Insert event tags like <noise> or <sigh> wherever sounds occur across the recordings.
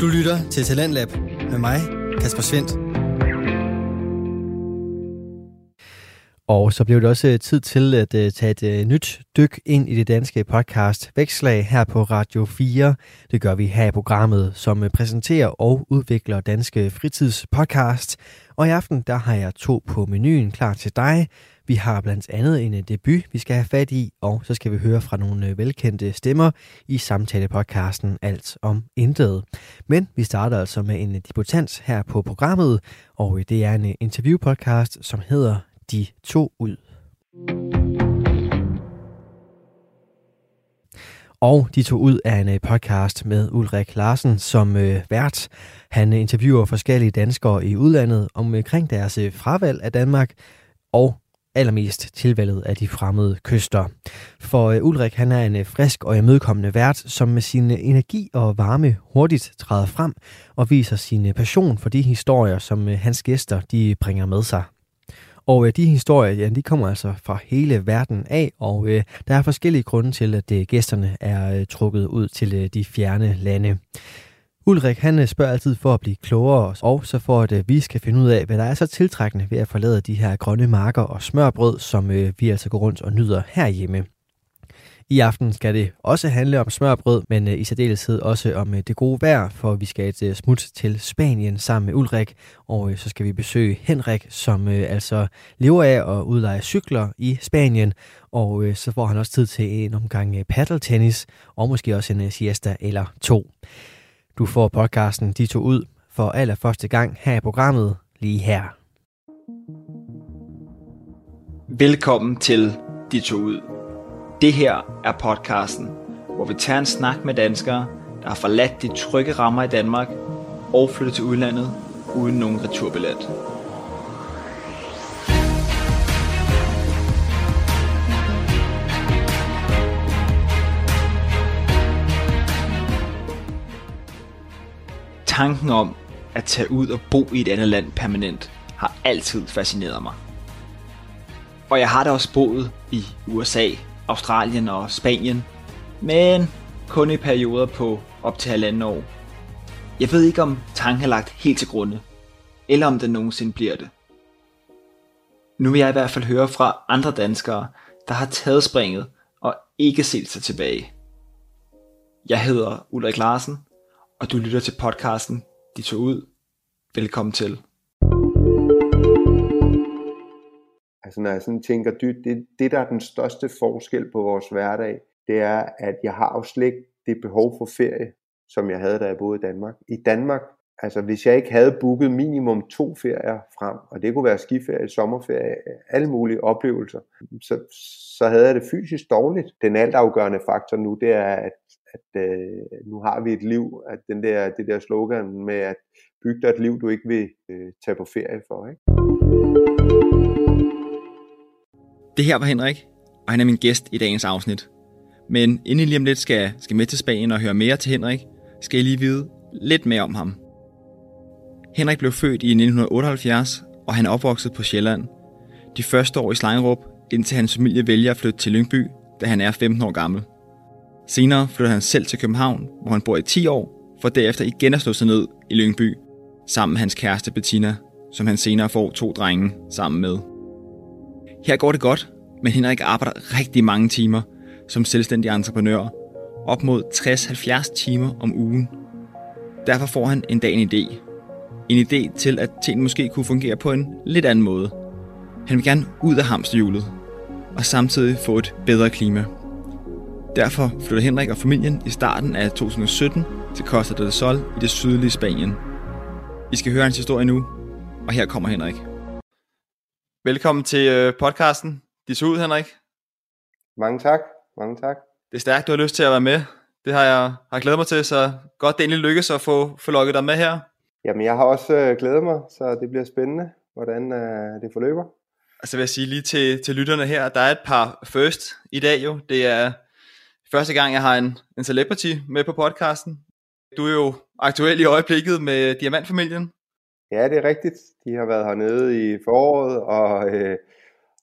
Du lytter til Talentlab med mig, Kasper Svendt. Og så blev det også øh, tid til at uh, tage et uh, nyt dyk ind i det danske podcast Vækslag her på Radio 4. Det gør vi her i programmet, som uh, præsenterer og udvikler danske fritidspodcast. Og i aften der har jeg to på menuen klar til dig. Vi har blandt andet en øh, debut, vi skal have fat i, og så skal vi høre fra nogle øh, velkendte stemmer i samtalepodcasten Alt om Intet. Men vi starter altså med en debutant her på programmet, og øh, det er en interviewpodcast, som hedder De To Ud. Og de to ud af en podcast med Ulrik Larsen som øh, vært. Han interviewer forskellige danskere i udlandet omkring deres fravalg af Danmark og allermest tilvalget af de fremmede kyster. For øh, Ulrik han er en øh, frisk og imødekommende vært, som med sin øh, energi og varme hurtigt træder frem og viser sin øh, passion for de historier, som øh, hans gæster de bringer med sig. Og øh, de historier, ja, de kommer altså fra hele verden af, og øh, der er forskellige grunde til, at øh, gæsterne er øh, trukket ud til øh, de fjerne lande. Ulrik han øh, spørger altid for at blive klogere, og så for at øh, vi skal finde ud af, hvad der er så tiltrækkende ved at forlade de her grønne marker og smørbrød, som øh, vi altså går rundt og nyder herhjemme. I aften skal det også handle om smørbrød, men i særdeleshed også om det gode vejr, for vi skal et smut til Spanien sammen med Ulrik, og så skal vi besøge Henrik, som altså lever af at udleje cykler i Spanien, og så får han også tid til en omgang paddeltennis, og måske også en siesta eller to. Du får podcasten De to ud for allerførste gang her i programmet lige her. Velkommen til De to ud. Det her er podcasten, hvor vi tager en snak med danskere, der har forladt de trygge rammer i Danmark og flyttet til udlandet uden nogen returbillet. Tanken om at tage ud og bo i et andet land permanent har altid fascineret mig. Og jeg har da også boet i USA, Australien og Spanien, men kun i perioder på op til halvanden år. Jeg ved ikke om tanken er lagt helt til grunde, eller om den nogensinde bliver det. Nu vil jeg i hvert fald høre fra andre danskere, der har taget springet og ikke set sig tilbage. Jeg hedder Ulrik Larsen, og du lytter til podcasten De tog ud. Velkommen til. Altså når jeg sådan tænker dybt, det, det der er den største forskel på vores hverdag, det er, at jeg har jo slet ikke det behov for ferie, som jeg havde, da jeg boede i Danmark. I Danmark, altså hvis jeg ikke havde booket minimum to ferier frem, og det kunne være skiferie, sommerferie, alle mulige oplevelser, så, så havde jeg det fysisk dårligt. Den altafgørende faktor nu, det er, at at øh, nu har vi et liv, at den der, det der slogan med at bygge dig et liv, du ikke vil øh, tage på ferie for. Ikke? Det her var Henrik, og han er min gæst i dagens afsnit. Men inden I lige om lidt skal, skal med til Spanien og høre mere til Henrik, skal I lige vide lidt mere om ham. Henrik blev født i 1978, og han er opvokset på Sjælland. De første år i Slangerup, indtil hans familie vælger at flytte til Lyngby, da han er 15 år gammel. Senere flytter han selv til København, hvor han bor i 10 år, for derefter igen at slå sig ned i Lyngby, sammen med hans kæreste Bettina, som han senere får to drenge sammen med. Her går det godt, men Henrik arbejder rigtig mange timer som selvstændig entreprenør, op mod 60-70 timer om ugen. Derfor får han en dag en idé. En idé til, at tingene måske kunne fungere på en lidt anden måde. Han vil gerne ud af hamsterhjulet, og samtidig få et bedre klima. Derfor flytter Henrik og familien i starten af 2017 til Costa del Sol i det sydlige Spanien. I skal høre hans historie nu, og her kommer Henrik. Velkommen til øh, podcasten. De så ud, Henrik. Mange tak. Mange tak. Det er stærkt, du har lyst til at være med. Det har jeg har glædet mig til, så godt det egentlig lykkes at få, få lukket dig med her. Jamen, jeg har også øh, glædet mig, så det bliver spændende, hvordan øh, det forløber. Altså vil jeg sige lige til, til lytterne her, der er et par first i dag jo. Det er Første gang, jeg har en, en celebrity med på podcasten. Du er jo aktuel i øjeblikket med Diamantfamilien. Ja, det er rigtigt. De har været hernede i foråret og, øh,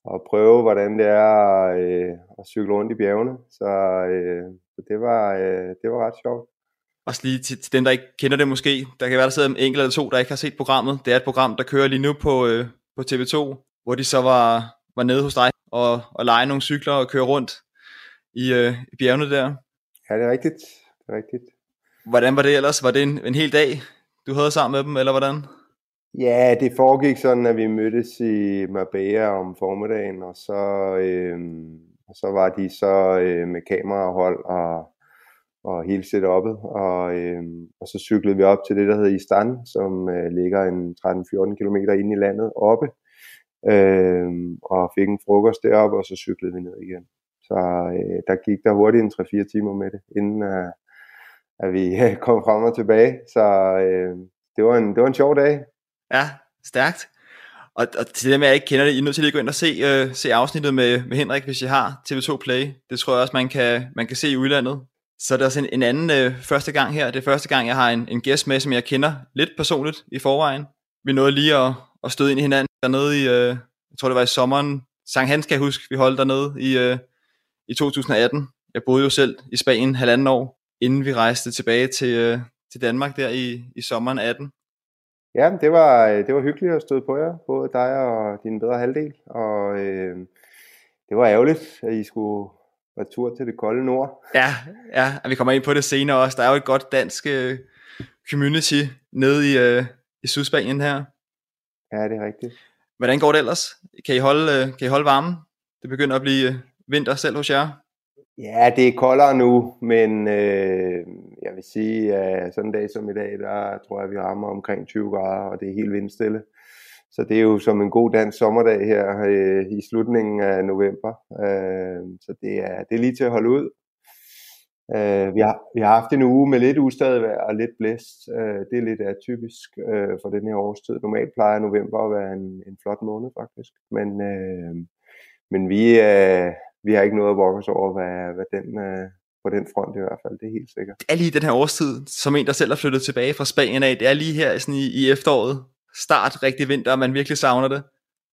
og prøve, hvordan det er øh, at cykle rundt i bjergene. Så, øh, så det, var, øh, det var ret sjovt. Også lige til, til dem, der ikke kender det måske. Der kan være, der sidder en enkelt eller to, der ikke har set programmet. Det er et program, der kører lige nu på, øh, på TV2, hvor de så var, var nede hos dig og, og lege nogle cykler og køre rundt i, øh, i bjergene der. Ja, det er rigtigt. Det er rigtigt. Hvordan var det ellers? Var det en, en hel dag, du havde sammen med dem, eller hvordan? Ja, det foregik sådan, at vi mødtes i Marbella om formiddagen, og så, øh, og så var de så øh, med kamerahold og, og hele setup'et, og, øh, og så cyklede vi op til det, der hedder Istan, som øh, ligger en 13-14 km ind i landet oppe, øh, og fik en frokost deroppe, og så cyklede vi ned igen. Så øh, der gik der hurtigt en 3-4 timer med det, inden øh, at vi øh, <laughs> kom frem og tilbage. Så øh, det, var en, det var en sjov dag. Ja, stærkt. Og, og til dem, jeg ikke kender det, I er nødt til lige at gå ind og se, øh, se afsnittet med, med Henrik, hvis I har TV2 Play. Det tror jeg også, man kan, man kan se i udlandet. Så der er også en, en anden øh, første gang her. Det er første gang, jeg har en, en gæst med, som jeg kender lidt personligt i forvejen. Vi nåede lige at, at støde ind i hinanden dernede i, øh, jeg tror det var i sommeren. Sankt Hans kan jeg huske, vi holdt dernede i, øh, i 2018. Jeg boede jo selv i Spanien halvanden år, inden vi rejste tilbage til, øh, til Danmark der i, i sommeren 18. Ja, det var, det var hyggeligt at støde på jer, både dig og din bedre halvdel, og øh, det var ærgerligt, at I skulle retur til det kolde nord. Ja, ja, og vi kommer ind på det senere også. Der er jo et godt dansk øh, community nede i, øh, i Sydspanien her. Ja, det er rigtigt. Hvordan går det ellers? Kan I holde, øh, kan I holde varmen? Det begynder at blive øh, vinter selv hos jer. Ja, det er koldere nu, men øh, jeg vil sige, at sådan en dag som i dag, der tror jeg, vi rammer omkring 20 grader, og det er helt vindstille. Så det er jo som en god dansk sommerdag her øh, i slutningen af november. Øh, så det er, det er lige til at holde ud. Øh, vi, har, vi har haft en uge med lidt ustadig vejr og lidt blæst. Øh, det er lidt atypisk øh, for den her årstid. Normalt plejer november at være en, en flot måned faktisk. Men, øh, men vi, øh, vi har ikke noget at brokke os over, hvad, hvad den, øh, på den front i hvert fald, det er helt sikkert. Det er lige den her årstid, som en, der selv er flyttet tilbage fra Spanien af, det er lige her sådan i, i efteråret, start rigtig vinter, og man virkelig savner det.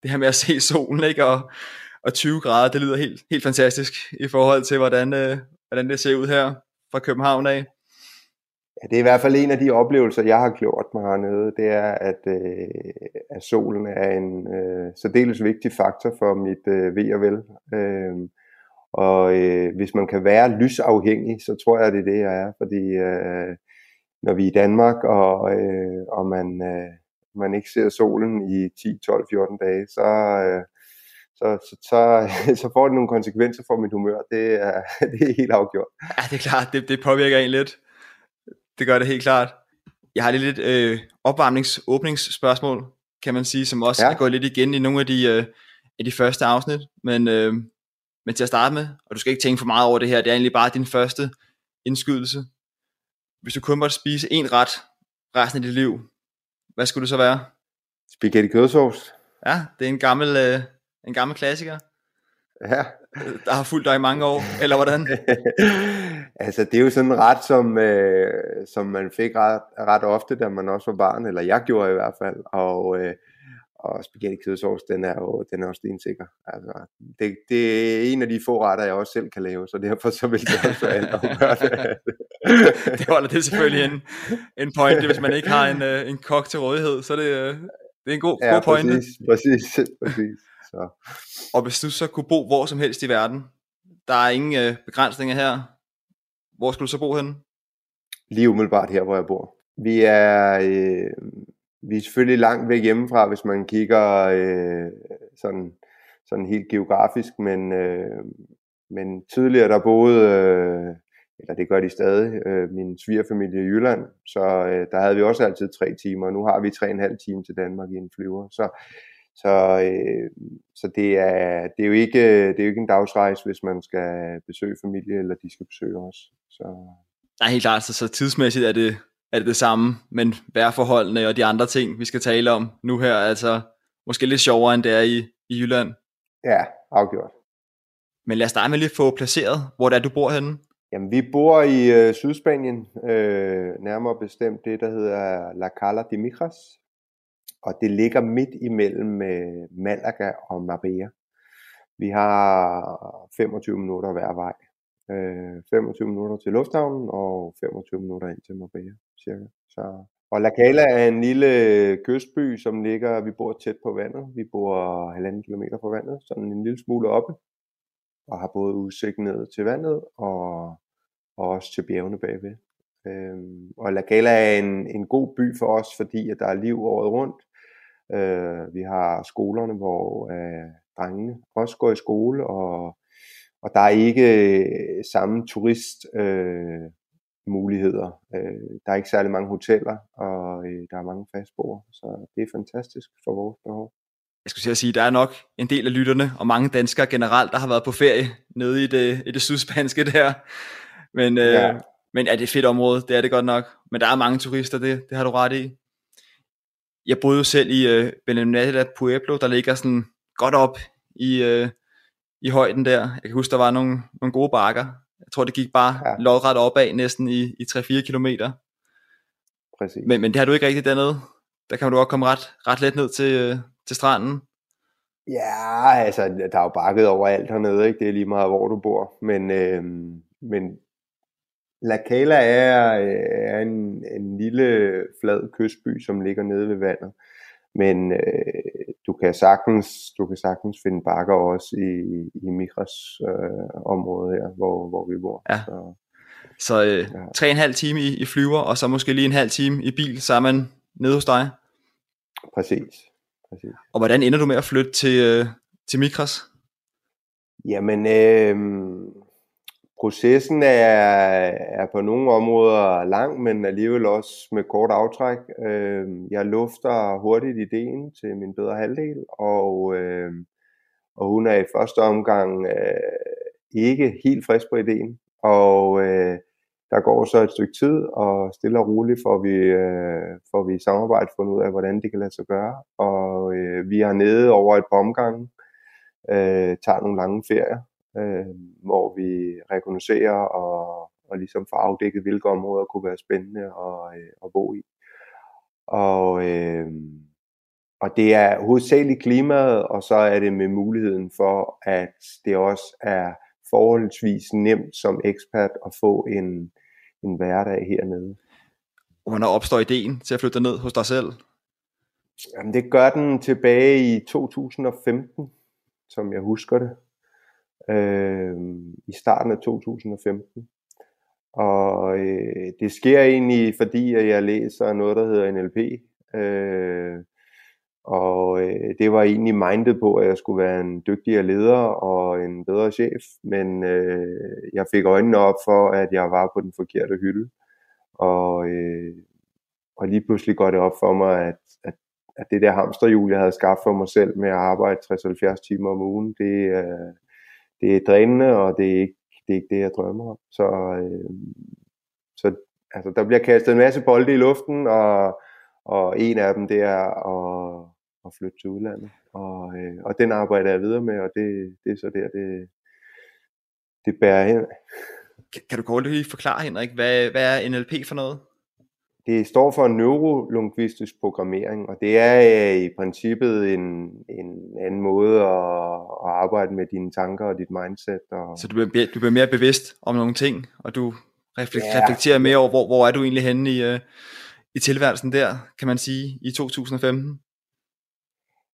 Det her med at se solen, ikke? Og, og 20 grader, det lyder helt, helt fantastisk i forhold til, hvordan, øh, hvordan det ser ud her fra København af. Ja, det er i hvert fald en af de oplevelser, jeg har gjort mig hernede, det er, at, øh, at solen er en øh, særdeles vigtig faktor for mit øh, ved og vel. Øh, og øh, hvis man kan være lysafhængig, så tror jeg, det er det, jeg er. Fordi øh, når vi er i Danmark, og, øh, og man, øh, man ikke ser solen i 10, 12, 14 dage, så, øh, så, så, så, <laughs> så får det nogle konsekvenser for mit humør. Det er, <laughs> det er helt afgjort. Ja, det er klart. Det, det påvirker en lidt. Det gør det helt klart. Jeg har lige lidt øh, opvarmnings-åbningsspørgsmål, kan man sige, som også ja. er gået lidt igen i nogle af de, øh, af de første afsnit. Men øh, men til at starte med, og du skal ikke tænke for meget over det her, det er egentlig bare din første indskydelse. Hvis du kun måtte spise en ret resten af dit liv, hvad skulle det så være? Spaghetti kødsovs. Ja, det er en gammel, øh, en gammel klassiker. Ja. Der har fulgt dig i mange år, eller hvordan? <laughs> altså, det er jo sådan en ret, som, øh, som man fik ret, ret ofte, da man også var barn, eller jeg gjorde i hvert fald. Og øh, og spaghetti kødsovs, den er jo, den er jo stensikker. Altså, det, det er en af de få retter, jeg også selv kan lave, så derfor så vil jeg også være det. <laughs> det holder det selvfølgelig en, en pointe, hvis man ikke har en, uh, en kok til rådighed, så det, uh, det er en god, ja, god pointe. Præcis, præcis, præcis. Så. Og hvis du så kunne bo hvor som helst i verden, der er ingen uh, begrænsninger her, hvor skulle du så bo henne? Lige umiddelbart her, hvor jeg bor. Vi er, øh, vi er selvfølgelig langt væk hjemmefra, hvis man kigger øh, sådan, sådan helt geografisk, men, øh, men tidligere der boede, øh, eller det gør de stadig, øh, min svigerfamilie i Jylland, så øh, der havde vi også altid tre timer, nu har vi tre og en halv time til Danmark i en flyver, så, så, øh, så det, er, det, er jo ikke, det er jo ikke en dagsrejse, hvis man skal besøge familie, eller de skal besøge os. Så. Nej, helt klart, så, så tidsmæssigt er det, er det det samme, men vejrforholdene og de andre ting, vi skal tale om nu her, altså måske lidt sjovere, end det er i, i Jylland. Ja, afgjort. Men lad os starte med lige få placeret, hvor det er, du bor henne. Jamen, vi bor i øh, Sydspanien, øh, nærmere bestemt det, der hedder La Cala de Mijas, og det ligger midt imellem øh, Malaga og Marbella. Vi har 25 minutter hver vej. Øh, 25 minutter til lufthavnen og 25 minutter ind til Marbella, cirka. Så, og La Cala er en lille kystby, som ligger, vi bor tæt på vandet. Vi bor halvanden kilometer fra vandet, sådan en lille smule oppe, og har både udsigt ned til vandet og, og også til bjergene bagved. Øhm, og La Cala er en, en god by for os, fordi at der er liv året rundt. Øh, vi har skolerne, hvor øh, drengene også går i skole, og, og der er ikke samme turist øh, muligheder. Øh, der er ikke særlig mange hoteller, og øh, der er mange fastboere, så det er fantastisk for vores behov. Jeg skulle sige, at der er nok en del af lytterne, og mange danskere generelt, der har været på ferie nede i det, i det sydspanske der. Men, øh, ja. men er det et fedt område? Det er det godt nok. Men der er mange turister, det, det har du ret i. Jeg boede jo selv i øh, Benimnata Pueblo, der ligger sådan godt op i, øh, i højden der. Jeg kan huske, der var nogle, nogle gode bakker. Jeg tror, det gik bare ja. lodret opad næsten i, i 3-4 kilometer. Præcis. Men, men det har du ikke rigtigt dernede. Der kan du også komme ret, ret let ned til, øh, til stranden. Ja, altså, der er jo bakket overalt hernede, ikke? Det er lige meget, hvor du bor. Men, øh, men La Cala er, er en, en lille flad kystby, som ligger nede ved vandet. Men øh, du kan sagtens du kan sagtens finde bakker også i, i Migras øh, område her, hvor, hvor vi bor. Ja. Så, så øh, ja. tre og en halv time i, i flyver, og så måske lige en halv time i bil, så er man nede hos dig. Præcis. Præcis. Og hvordan ender du med at flytte til, øh, til Migras? Jamen, øh, processen er, er på nogle områder lang, men alligevel også med kort aftræk. Øh, jeg lufter hurtigt ideen til min bedre halvdel, og, øh, og hun er i første omgang øh, ikke helt frisk på ideen. Og øh, der går så et stykke tid, og stille og roligt får vi, øh, får vi i samarbejde fundet ud af, hvordan det kan lade sig gøre. Og øh, vi er nede over et par omgange, øh, tager nogle lange ferier, øh, hvor vi rekognoserer og, og ligesom får afdækket, hvilke områder kunne være spændende at, øh, at bo i. Og, øh, og det er hovedsageligt klimaet, og så er det med muligheden for, at det også er forholdsvis nemt som ekspert at få en, en hverdag hernede. Hvornår opstår ideen til at flytte ned hos dig selv? Jamen, det gør den tilbage i 2015, som jeg husker det øh, i starten af 2015. Og øh, det sker egentlig, fordi at jeg læser noget, der hedder NLP. Øh, og øh, det var egentlig mindet på, at jeg skulle være en dygtigere leder og en bedre chef. Men øh, jeg fik øjnene op for, at jeg var på den forkerte hylde. Og, øh, og lige pludselig går det op for mig, at, at, at det der hamsterhjul, jeg havde skabt for mig selv med at arbejde 60-70 timer om ugen, det, øh, det er drænende, og det er ikke det, er ikke det jeg drømmer om. Så, øh, så altså, der bliver kastet en masse bolde i luften, og, og en af dem det er at, at flytte til udlandet. Og, øh, og den arbejder jeg videre med, og det, det er så der, det, det bærer hen. Kan du kort lige forklare, Henrik, hvad, hvad er NLP for noget? Det står for neurolingvistisk programmering, og det er øh, i princippet en, en anden måde at, at arbejde med dine tanker og dit mindset. Og... Så du bliver, du bliver mere bevidst om nogle ting, og du reflekterer, ja. mere over, hvor, hvor er du egentlig henne i, uh, i tilværelsen der, kan man sige, i 2015?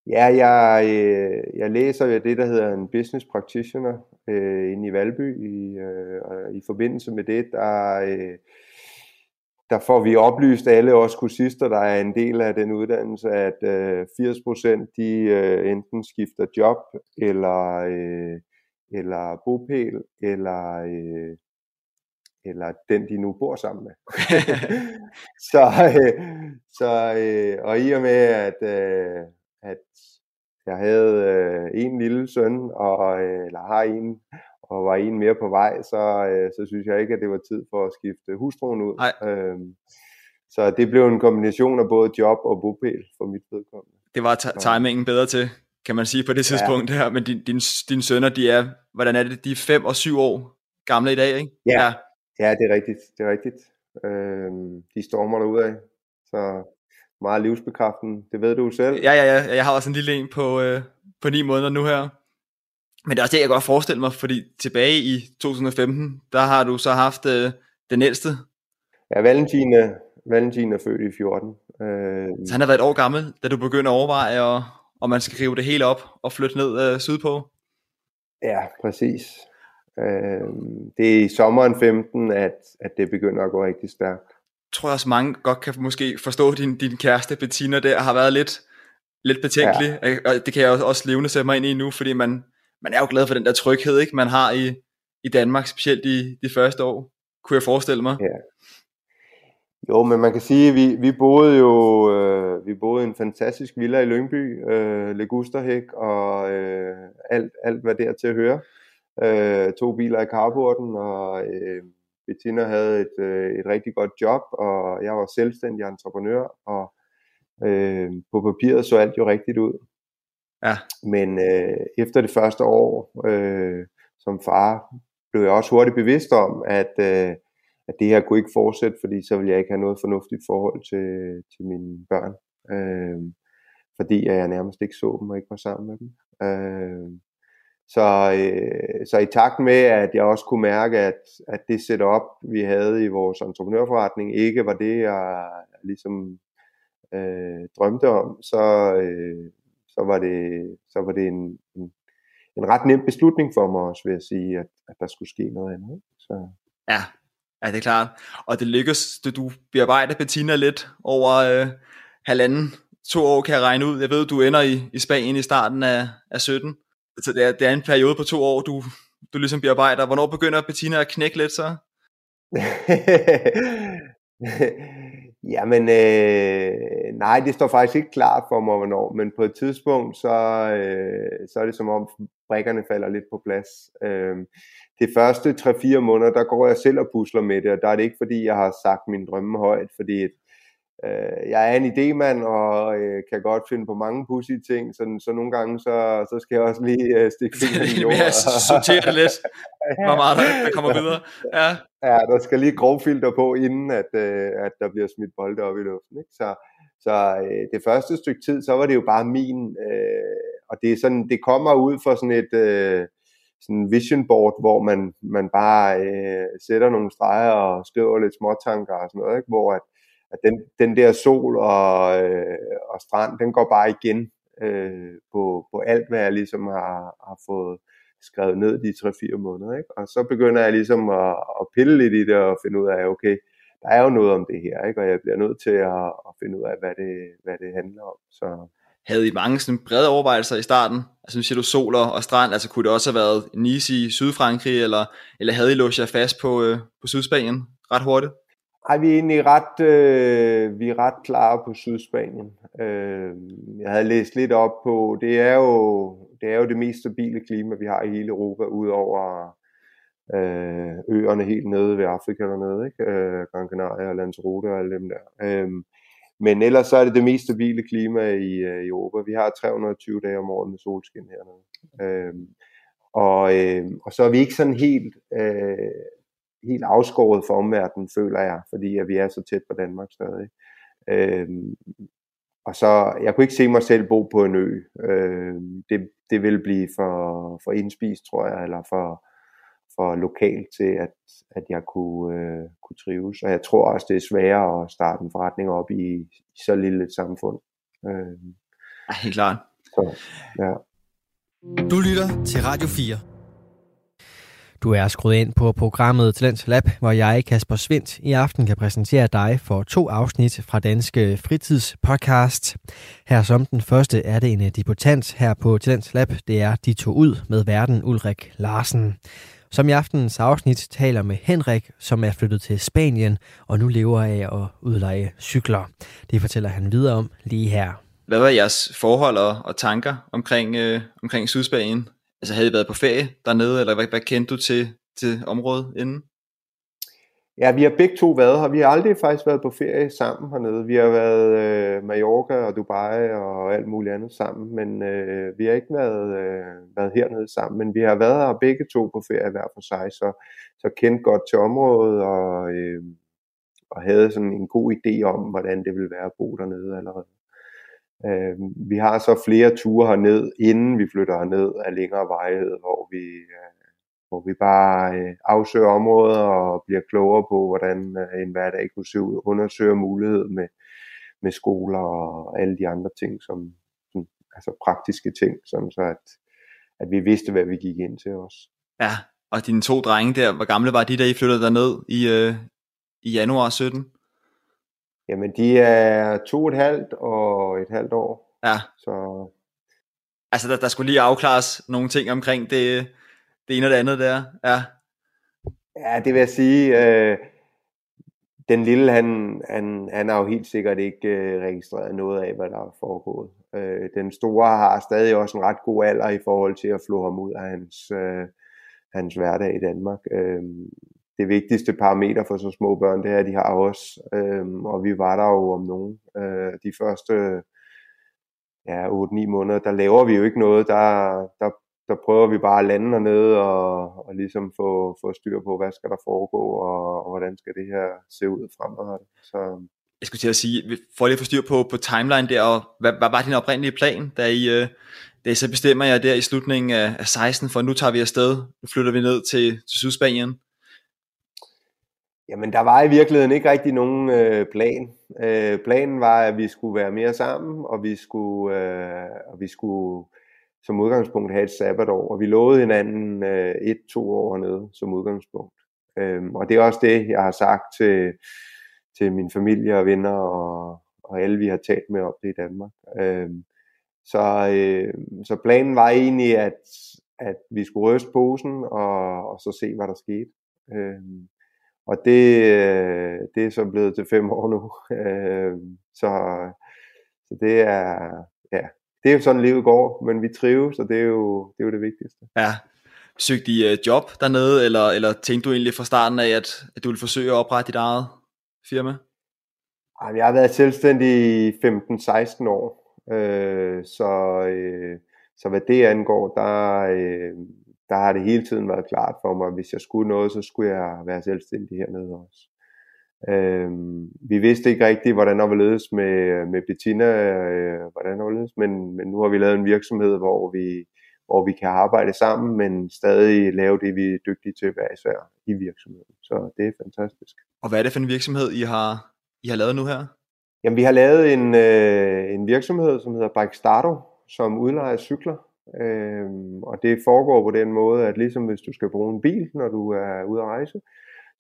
Ja, jeg, øh, jeg læser jo det, der hedder en business practitioner øh, inde i Valby. I, øh, og I forbindelse med det, der... Øh, der får vi oplyst alle os kursister, der er en del af den uddannelse, at øh, 80% de øh, enten skifter job, eller, øh, eller bopæl, eller, øh, eller den de nu bor sammen med. <laughs> så, øh, så øh, og i og med, at, øh, at jeg havde øh, en lille søn, og, øh, eller har en, og var en mere på vej, så, øh, så synes jeg ikke, at det var tid for at skifte hustruen ud. Øhm, så det blev en kombination af både job og bopæl for mit vedkommende. Det var timingen bedre til, kan man sige på det tidspunkt ja. her, men din, din, dine sønner, de er, hvordan er det, de er 5 og 7 år gamle i dag, ikke? Ja, ja. ja det er rigtigt, det er rigtigt. Øhm, de stormer derud af, så meget livsbekræftende, det ved du selv. Ja, ja, ja, jeg har også en lille en på, øh, på 9 måneder nu her. Men det er også det, jeg godt forestille mig, fordi tilbage i 2015, der har du så haft øh, den ældste. Ja, Valentin, er, Valentin er født i 14. Øh, så han har været et år gammel, da du begynder at overveje, og, om man skal rive det hele op og flytte ned øh, sydpå? Ja, præcis. Øh, det er i sommeren 15, at, at det begynder at gå rigtig stærkt. Jeg tror også mange godt kan måske forstå, at din, din kæreste Bettina der har været lidt, lidt betænkelig, ja. og det kan jeg også levende sætte mig ind i nu, fordi man, man er jo glad for den der tryghed, ikke man har i, i Danmark, specielt i de første år, kunne jeg forestille mig. Ja. Jo, men man kan sige, at vi, vi boede jo øh, vi boede i en fantastisk villa i Lyngby, øh, Legusterhæk, og øh, alt, alt hvad der til at høre. Øh, to biler i carporten, og øh, Bettina havde et, øh, et rigtig godt job, og jeg var selvstændig entreprenør, og øh, på papiret så alt jo rigtigt ud. Ja. Men øh, efter det første år øh, som far, blev jeg også hurtigt bevidst om, at, øh, at det her kunne ikke fortsætte, fordi så ville jeg ikke have noget fornuftigt forhold til, til mine børn. Øh, fordi jeg nærmest ikke så dem og ikke var sammen med dem. Øh, så, øh, så i takt med, at jeg også kunne mærke, at, at det setup, vi havde i vores entreprenørforretning, ikke var det, jeg ligesom øh, drømte om, så, øh, så var det, så var det en, en, en ret nem beslutning for mig også, vil jeg sige, at, at der skulle ske noget andet. Så. Ja, ja, det er klart. Og det lykkes, du, du bearbejder Bettina lidt over øh, halvanden, to år kan jeg regne ud. Jeg ved, du ender i, i Spanien i starten af, af 17. Så det er, det er en periode på to år, du, du ligesom bearbejder. Hvornår begynder Bettina at knække lidt så? <laughs> Jamen, øh, nej, det står faktisk ikke klart for mig, hvornår, men på et tidspunkt, så, øh, så er det som om brækkerne falder lidt på plads. Øh, det første 3-4 måneder, der går jeg selv og pusler med det, og der er det ikke, fordi jeg har sagt min drømme højt, fordi øh, jeg er en idémand, og øh, kan godt finde på mange pussy ting, så, så nogle gange, så, så skal jeg også lige øh, stikke <laughs> fingeren i jorden. sortere det lidt, <laughs> hvor meget der, der kommer videre. Ja. ja, der skal lige grovfilter på, inden at, øh, at der bliver smidt bolde op i luften. Ikke? Så, så øh, det første stykke tid, så var det jo bare min, øh, og det er sådan, det kommer ud for sådan et, øh, sådan vision board, hvor man, man bare øh, sætter nogle streger og skriver lidt småtanker og sådan noget, ikke? hvor at, at den, den der sol og, øh, og strand, den går bare igen øh, på, på alt, hvad jeg ligesom har, har fået skrevet ned de 3-4 måneder. Ikke? Og så begynder jeg ligesom at, at pille lidt i det og finde ud af, okay, der er jo noget om det her, ikke? og jeg bliver nødt til at, at finde ud af, hvad det, hvad det handler om. Så, havde I mange sådan brede overvejelser i starten? Altså nu siger du sol og strand, altså kunne det også have været Nice i Sydfrankrig, eller, eller havde I låst jer fast på, øh, på Sydspanien ret hurtigt? Ej, vi er egentlig ret, øh, vi er ret klare på Sydspanien. Øh, jeg havde læst lidt op på, det er jo det, er jo det mest stabile klima, vi har i hele Europa, udover øh, øerne helt nede ved Afrika dernede, ikke? Øh, Gran Canaria og Lanzarote og alle dem der. Øh, men ellers så er det det mest stabile klima i, øh, i Europa. Vi har 320 dage om året med solskin hernede. Øh, og, øh, og så er vi ikke sådan helt, øh, helt afskåret for omverdenen, føler jeg, fordi at vi er så tæt på Danmark stadig. Øhm, og så, jeg kunne ikke se mig selv bo på en ø. Øhm, det, det ville blive for, for indspist, tror jeg, eller for, for lokalt til, at, at jeg kunne, øh, kunne trives. Og jeg tror også, det er sværere at starte en forretning op i, i så lille et samfund. Øh, ja, helt klart. Så, ja. Du lytter til Radio 4. Du er skruet ind på programmet Talent Lab, hvor jeg, Kasper Svindt, i aften kan præsentere dig for to afsnit fra Danske Fritidspodcast. Her som den første er det en øh, debutant her på Talent Lab. Det er De to ud med verden Ulrik Larsen som i aftenens afsnit taler med Henrik, som er flyttet til Spanien og nu lever af at udleje cykler. Det fortæller han videre om lige her. Hvad var jeres forhold og, og tanker omkring, øh, omkring Sydspanien? Altså havde I været på ferie dernede, eller hvad, hvad kendte du til, til området inden? Ja, vi har begge to været her. Vi har aldrig faktisk været på ferie sammen hernede. Vi har været øh, Mallorca og Dubai og alt muligt andet sammen, men øh, vi har ikke været, øh, været hernede sammen. Men vi har været her begge to på ferie hver for sig, så, så kendt godt til området og, øh, og havde sådan en god idé om, hvordan det ville være at bo dernede allerede. Øh, vi har så flere ture herned, inden vi flytter herned af længere vejhed, hvor vi, øh, hvor vi bare øh, afsøger områder og bliver klogere på, hvordan øh, en hverdag kunne se ud, undersøger mulighed med, med skoler og alle de andre ting, som, som altså praktiske ting, sådan så at, at vi vidste, hvad vi gik ind til os. Ja, og dine to drenge der, hvor gamle var de, da I flyttede derned i, øh, i januar 17? Jamen, de er to og et halvt og et halvt år. Ja. Så... Altså, der, der skulle lige afklares nogle ting omkring det, det ene og det andet der. Ja, ja det vil jeg sige. Øh, den lille, han, han, han har jo helt sikkert ikke øh, registreret noget af, hvad der er foregået. Øh, den store har stadig også en ret god alder i forhold til at flå ham ud af hans, øh, hans hverdag i Danmark. Øh, det vigtigste parameter for så små børn, det er, at de har os, Øhm, og vi var der jo om nogen. Øh, de første ja, 8-9 måneder, der laver vi jo ikke noget, der, der, der prøver vi bare at lande hernede og, og ligesom få, få styr på, hvad skal der foregå, og, og hvordan skal det her se ud fremadrettet. Så, jeg skulle til at sige, for lige at få styr på, på timeline der, og hvad, hvad var din oprindelige plan, da I, øh, da I så bestemmer jer der i slutningen af, af 16, for nu tager vi afsted, nu flytter vi ned til, til Sydspanien? Jamen, der var i virkeligheden ikke rigtig nogen øh, plan. Øh, planen var, at vi skulle være mere sammen, og vi skulle, øh, og vi skulle som udgangspunkt have et sabbatår, og vi lovede hinanden øh, et-to år hernede som udgangspunkt. Øh, og det er også det, jeg har sagt til, til min familie og venner og, og alle, vi har talt med om det i Danmark. Øh, så, øh, så planen var egentlig, at, at vi skulle ryste posen og, og så se, hvad der skete. Øh, og det, øh, det er så blevet til fem år nu. Øh, så, så det er, ja, det er jo sådan livet går, men vi trives, og det er jo det, er jo det vigtigste. Ja. Søgte I uh, job dernede, eller, eller tænkte du egentlig fra starten af, at, at du ville forsøge at oprette dit eget firma? Jeg har været selvstændig i 15-16 år, øh, så, øh, så hvad det angår, der, øh, der har det hele tiden været klart for mig, at hvis jeg skulle noget, så skulle jeg være selvstændig hernede også. Øhm, vi vidste ikke rigtigt, hvordan der var ledes med, med Bettina, øh, hvordan der var ledes, men, men nu har vi lavet en virksomhed, hvor vi, hvor vi kan arbejde sammen, men stadig lave det, vi er dygtige til hver især i virksomheden. Så det er fantastisk. Og hvad er det for en virksomhed, I har, I har lavet nu her? Jamen, vi har lavet en, øh, en virksomhed, som hedder Bike Starto, som udlejer cykler. Øhm, og det foregår på den måde, at ligesom hvis du skal bruge en bil, når du er ude at rejse,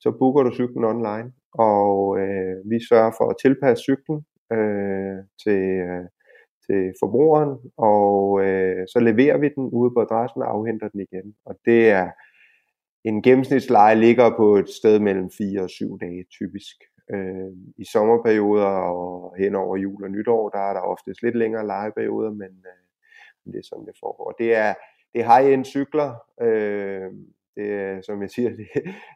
så booker du cyklen online, og øh, vi sørger for at tilpasse cyklen øh, til, øh, til forbrugeren, og øh, så leverer vi den ude på adressen og afhenter den igen. Og det er en gennemsnitsleje ligger på et sted mellem 4 og 7 dage typisk. Øh, I sommerperioder og hen over jul og nytår, der er der oftest lidt længere lejeperioder, men øh, det er sådan, det foregår. Det er, det er high-end cykler. Øh, det er, som jeg siger, <laughs> det,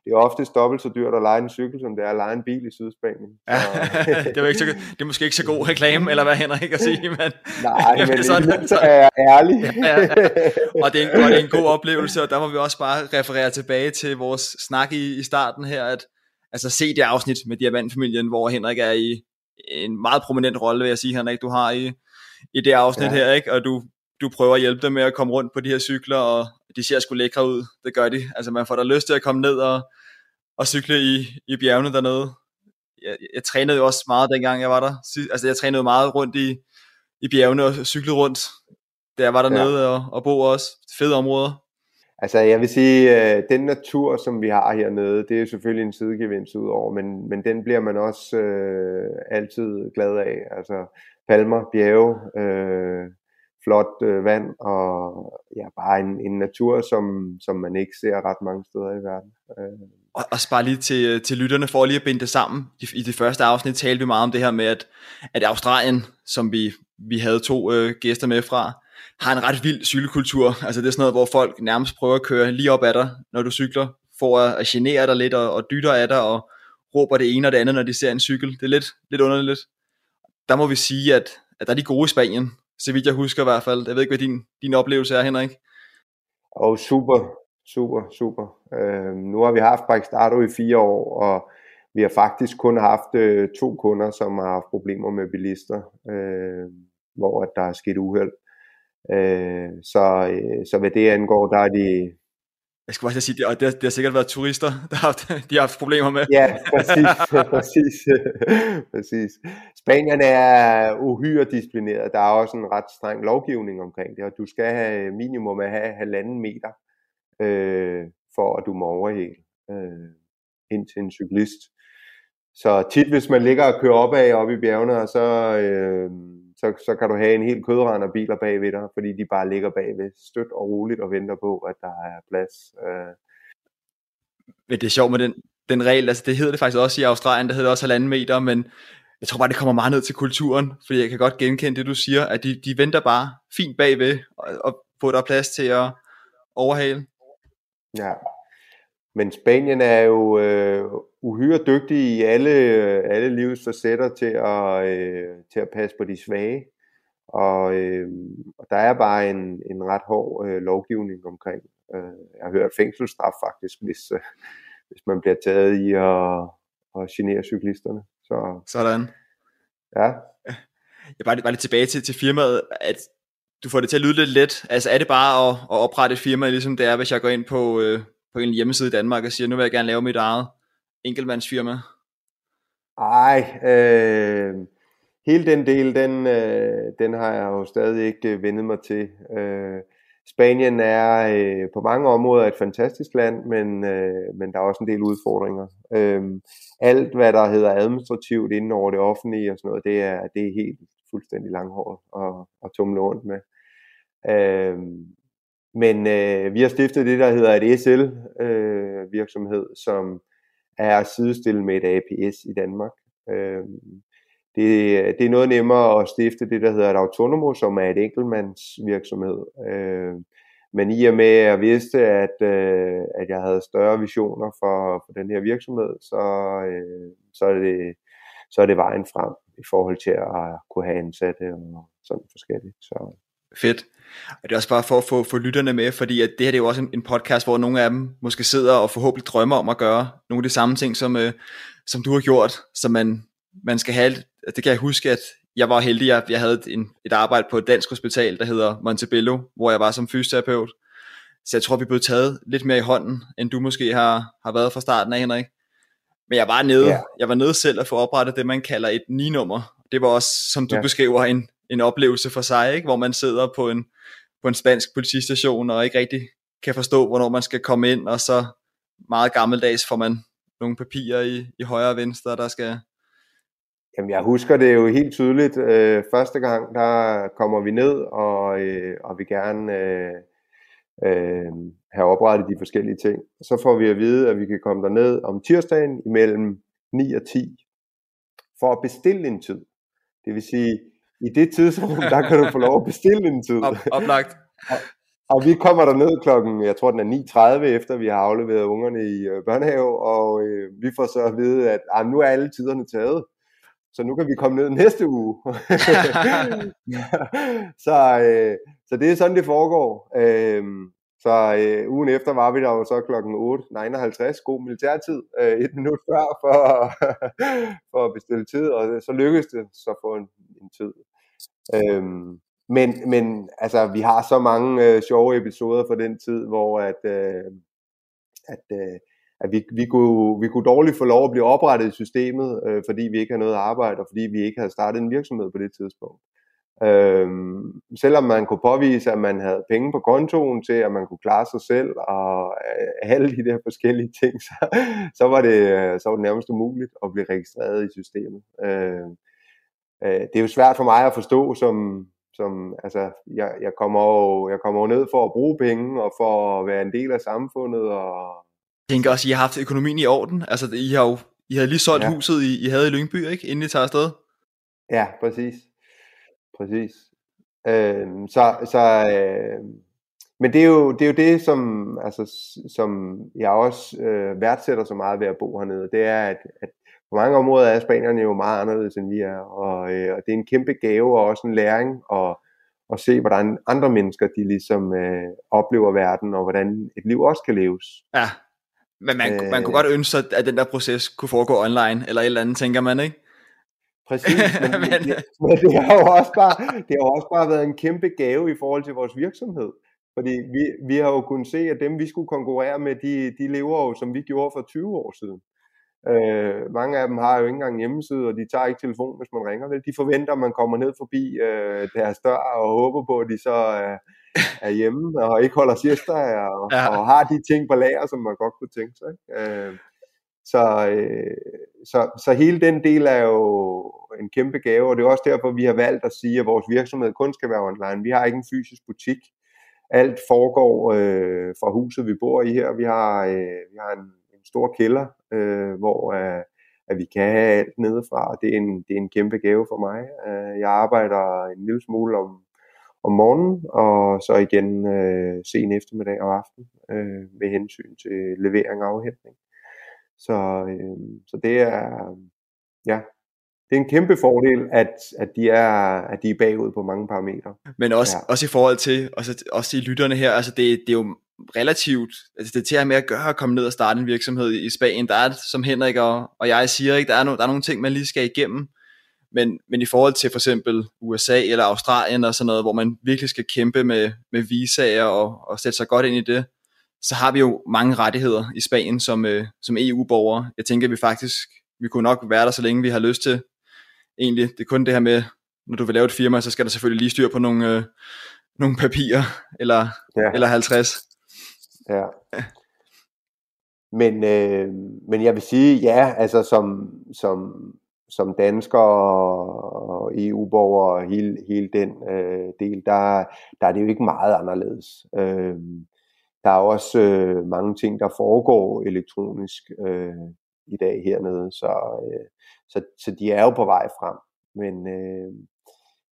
det er oftest dobbelt så dyrt at lege en cykel, som det er at lege en bil i Sydspanien. Ja, <laughs> det, var ikke så, det er måske ikke så god reklame, eller hvad Henrik kan sige, men... Nej, men <laughs> det sådan, så er jeg ærlig. ja, ja. Og, det er en, og det er en god oplevelse, og der må vi også bare referere tilbage til vores snak i, i starten her, at altså se det afsnit med Diamantfamilien, hvor Henrik er i en meget prominent rolle, vil jeg sige, Henrik, du har i, i det afsnit ja. her, ikke? og du du prøver at hjælpe dem med at komme rundt på de her cykler, og de ser sgu lækre ud. Det gør de. Altså man får da lyst til at komme ned og, og cykle i, i bjergene dernede. Jeg, jeg trænede jo også meget dengang jeg var der. Altså jeg trænede meget rundt i, i bjergene og cyklede rundt, da jeg var dernede ja. og, og bo også. Fede områder. Altså jeg vil sige, at den natur, som vi har hernede, det er selvfølgelig en sidegevinst udover, men, men den bliver man også øh, altid glad af. Altså palmer, bjerge, øh, flot øh, vand og ja, bare en, en natur, som, som man ikke ser ret mange steder i verden. Øh. Og, og bare lige til, øh, til lytterne, for lige at binde det sammen. I, I det første afsnit talte vi meget om det her med, at, at Australien, som vi, vi havde to øh, gæster med fra, har en ret vild cykelkultur. Altså det er sådan noget, hvor folk nærmest prøver at køre lige op ad dig, når du cykler, for at, at genere dig lidt og, og dytter af dig, og råber det ene og det andet, når de ser en cykel. Det er lidt, lidt underligt. Der må vi sige, at, at der er de gode i Spanien, så vidt jeg husker i hvert fald. Jeg ved ikke, hvad din, din oplevelse er, Henrik? Og oh, super, super, super. Øh, nu har vi haft Bike i fire år, og vi har faktisk kun haft øh, to kunder, som har haft problemer med bilister. Øh, hvor at der er sket uheld. Øh, så, øh, så hvad det angår, der er de, jeg skulle bare sige, og det, det har sikkert været turister, der har haft, de har haft problemer med. Ja, præcis, <laughs> præcis, præcis. Spanierne er uhyre disciplineret. Der er også en ret streng lovgivning omkring det, og du skal have minimum at have halvanden meter, øh, for at du må overhale øh, ind til en cyklist. Så tit, hvis man ligger og kører opad op i bjergene, og så, øh, så, så kan du have en helt kødrand af biler bagved dig, fordi de bare ligger bagved stødt og roligt og venter på, at der er plads. Øh. Men det er sjovt med den, den regel, altså det hedder det faktisk også i Australien, der hedder det også halvanden meter, men jeg tror bare, det kommer meget ned til kulturen, fordi jeg kan godt genkende det, du siger, at de, de venter bare fint bagved, og, og få der plads til at overhale. Ja, men Spanien er jo øh, uhyre dygtig i alle, alle livets facetter til at, øh, til at passe på de svage. Og, øh, og der er bare en, en ret hård øh, lovgivning omkring. Øh, jeg har hørt fængselsstraf faktisk, hvis, øh, hvis man bliver taget i at, at genere cyklisterne. Så, Sådan. Ja. Jeg var, var lidt tilbage til, til firmaet, at du får det til at lyde lidt let. Altså er det bare at, at oprette et firma, ligesom det er, hvis jeg går ind på, øh, på en hjemmeside i Danmark og siger, nu vil jeg gerne lave mit eget enkeltmandsfirma? Ej, øh, hele den del, den, øh, den har jeg jo stadig ikke øh, vendet mig til. Øh, Spanien er øh, på mange områder et fantastisk land, men, øh, men der er også en del udfordringer. Øh, alt, hvad der hedder administrativt inden over det offentlige og sådan noget, det er, det er helt fuldstændig langhåret og, og tumle rundt med. Øh, men øh, vi har stiftet det, der hedder et SL-virksomhed, øh, som er sidestille med et APS i Danmark. Øh, det, det er noget nemmere at stifte det, der hedder et autonomo, som er et enkeltmandsvirksomhed. Øh, men i og med, at jeg vidste, at, øh, at jeg havde større visioner for, for den her virksomhed, så, øh, så, er det, så er det vejen frem i forhold til at kunne have ansatte og sådan forskelligt. Så. Fedt. Og det er også bare for at få, få lytterne med, fordi at det her det er jo også en, en podcast, hvor nogle af dem måske sidder og forhåbentlig drømmer om at gøre nogle af de samme ting, som, øh, som du har gjort, så man, man skal have, det kan jeg huske, at jeg var heldig, at jeg havde en, et arbejde på et dansk hospital, der hedder Montebello, hvor jeg var som fysioterapeut. Så jeg tror, vi blev taget lidt mere i hånden, end du måske har, har været fra starten af, Henrik. Men jeg var nede, yeah. jeg var nede selv at få oprettet det, man kalder et ni-nummer. Det var også, som du yeah. beskriver, en, en oplevelse for sig, ikke? hvor man sidder på en, på en spansk politistation og ikke rigtig kan forstå, hvornår man skal komme ind, og så meget gammeldags får man nogle papirer i, i højre og venstre, der skal... Jamen, jeg husker det jo helt tydeligt. Øh, første gang, der kommer vi ned, og, øh, og vi gerne øh, øh, have oprettet de forskellige ting. Så får vi at vide, at vi kan komme derned om tirsdagen imellem 9 og 10 for at bestille en tid. Det vil sige, i det tidsrum, der kan du få lov at bestille en tid. Op, oplagt. og, og vi kommer der ned klokken, jeg tror den er 9.30, efter vi har afleveret ungerne i øh, børnehave, og øh, vi får så at vide, at ah, nu er alle tiderne taget. Så nu kan vi komme ned næste uge. <laughs> så, øh, så det er sådan, det foregår. Øh, så øh, ugen efter var vi der jo så klokken 8.59, god militærtid, øh, et minut før for, <laughs> for at bestille tid, og så lykkedes det så få en, en tid. Øhm, men, men altså, vi har så mange øh, sjove episoder fra den tid, hvor at, øh, at, øh, at vi, vi, kunne, vi kunne dårligt få lov at blive oprettet i systemet, øh, fordi vi ikke har noget arbejde, og fordi vi ikke havde startet en virksomhed på det tidspunkt. Øhm, selvom man kunne påvise, at man havde penge på kontoen til, at man kunne klare sig selv, og øh, alle de der forskellige ting, så, så, var, det, øh, så var det nærmest umuligt at blive registreret i systemet. Øh, øh, det er jo svært for mig at forstå, som, som altså, jeg, jeg, kommer jo, jeg kommer jo ned for at bruge penge, og for at være en del af samfundet. Og... Jeg tænker også, I har haft økonomien i orden. Altså, I har jo I havde lige solgt ja. huset, I, I havde i Lyngby, ikke? inden I tager afsted. Ja, præcis præcis. Øh, så, så, øh, men det er, jo, det er jo det, som, altså, som jeg også øh, værdsætter så meget ved at bo hernede. Det er, at, at på mange områder er spanierne jo meget anderledes, end vi er. Og, øh, og det er en kæmpe gave og også en læring at, at se, hvordan andre mennesker de ligesom øh, oplever verden, og hvordan et liv også kan leves. Ja, men man, øh, man kunne godt ønske at den der proces kunne foregå online, eller et eller andet, tænker man, ikke? Præcis, <laughs> men, men, det, men det, har jo også bare, det har også bare været en kæmpe gave i forhold til vores virksomhed. Fordi vi, vi har jo kunnet se, at dem vi skulle konkurrere med, de, de lever jo som vi gjorde for 20 år siden. Øh, mange af dem har jo ikke engang hjemmeside, og de tager ikke telefon, hvis man ringer. Vel? De forventer, at man kommer ned forbi øh, deres dør og håber på, at de så er, er hjemme og ikke holder siesta og, ja. og har de ting på lager, som man godt kunne tænke sig. Øh, så, øh, så, så hele den del er jo en kæmpe gave, og det er også derfor, vi har valgt at sige, at vores virksomhed kun skal være online. Vi har ikke en fysisk butik. Alt foregår øh, fra huset, vi bor i her. Vi har, øh, vi har en stor kælder, øh, hvor øh, at vi kan have alt nedefra, og det er en, det er en kæmpe gave for mig. Øh, jeg arbejder en lille smule om, om morgenen, og så igen øh, sen eftermiddag og aften øh, med hensyn til levering og afhentning. Så, øh, så det er, ja, det er en kæmpe fordel, at, at, de er, at de er bagud på mange parametre. Men også, ja. også i forhold til også, også i lytterne her, altså det, det er jo relativt, altså det til at med at gøre at komme ned og starte en virksomhed i Spanien, der er, som Henrik og, og jeg siger, ikke, der, er no, der er nogle ting, man lige skal igennem, men, men i forhold til for eksempel USA eller Australien og sådan noget, hvor man virkelig skal kæmpe med, med visager og, og sætte sig godt ind i det, så har vi jo mange rettigheder i Spanien som, øh, som EU-borgere. Jeg tænker, at vi faktisk, vi kunne nok være der, så længe vi har lyst til. Egentlig, det er kun det her med, når du vil lave et firma, så skal der selvfølgelig lige styr på nogle, øh, nogle papirer, eller, ja. eller 50. Ja. Men, øh, men jeg vil sige, ja, altså som, som, som dansker og EU-borger og hele, hele den øh, del, der, der er det jo ikke meget anderledes. Øh, der er også øh, mange ting, der foregår elektronisk øh, i dag hernede, så, øh, så, så de er jo på vej frem. Men, øh,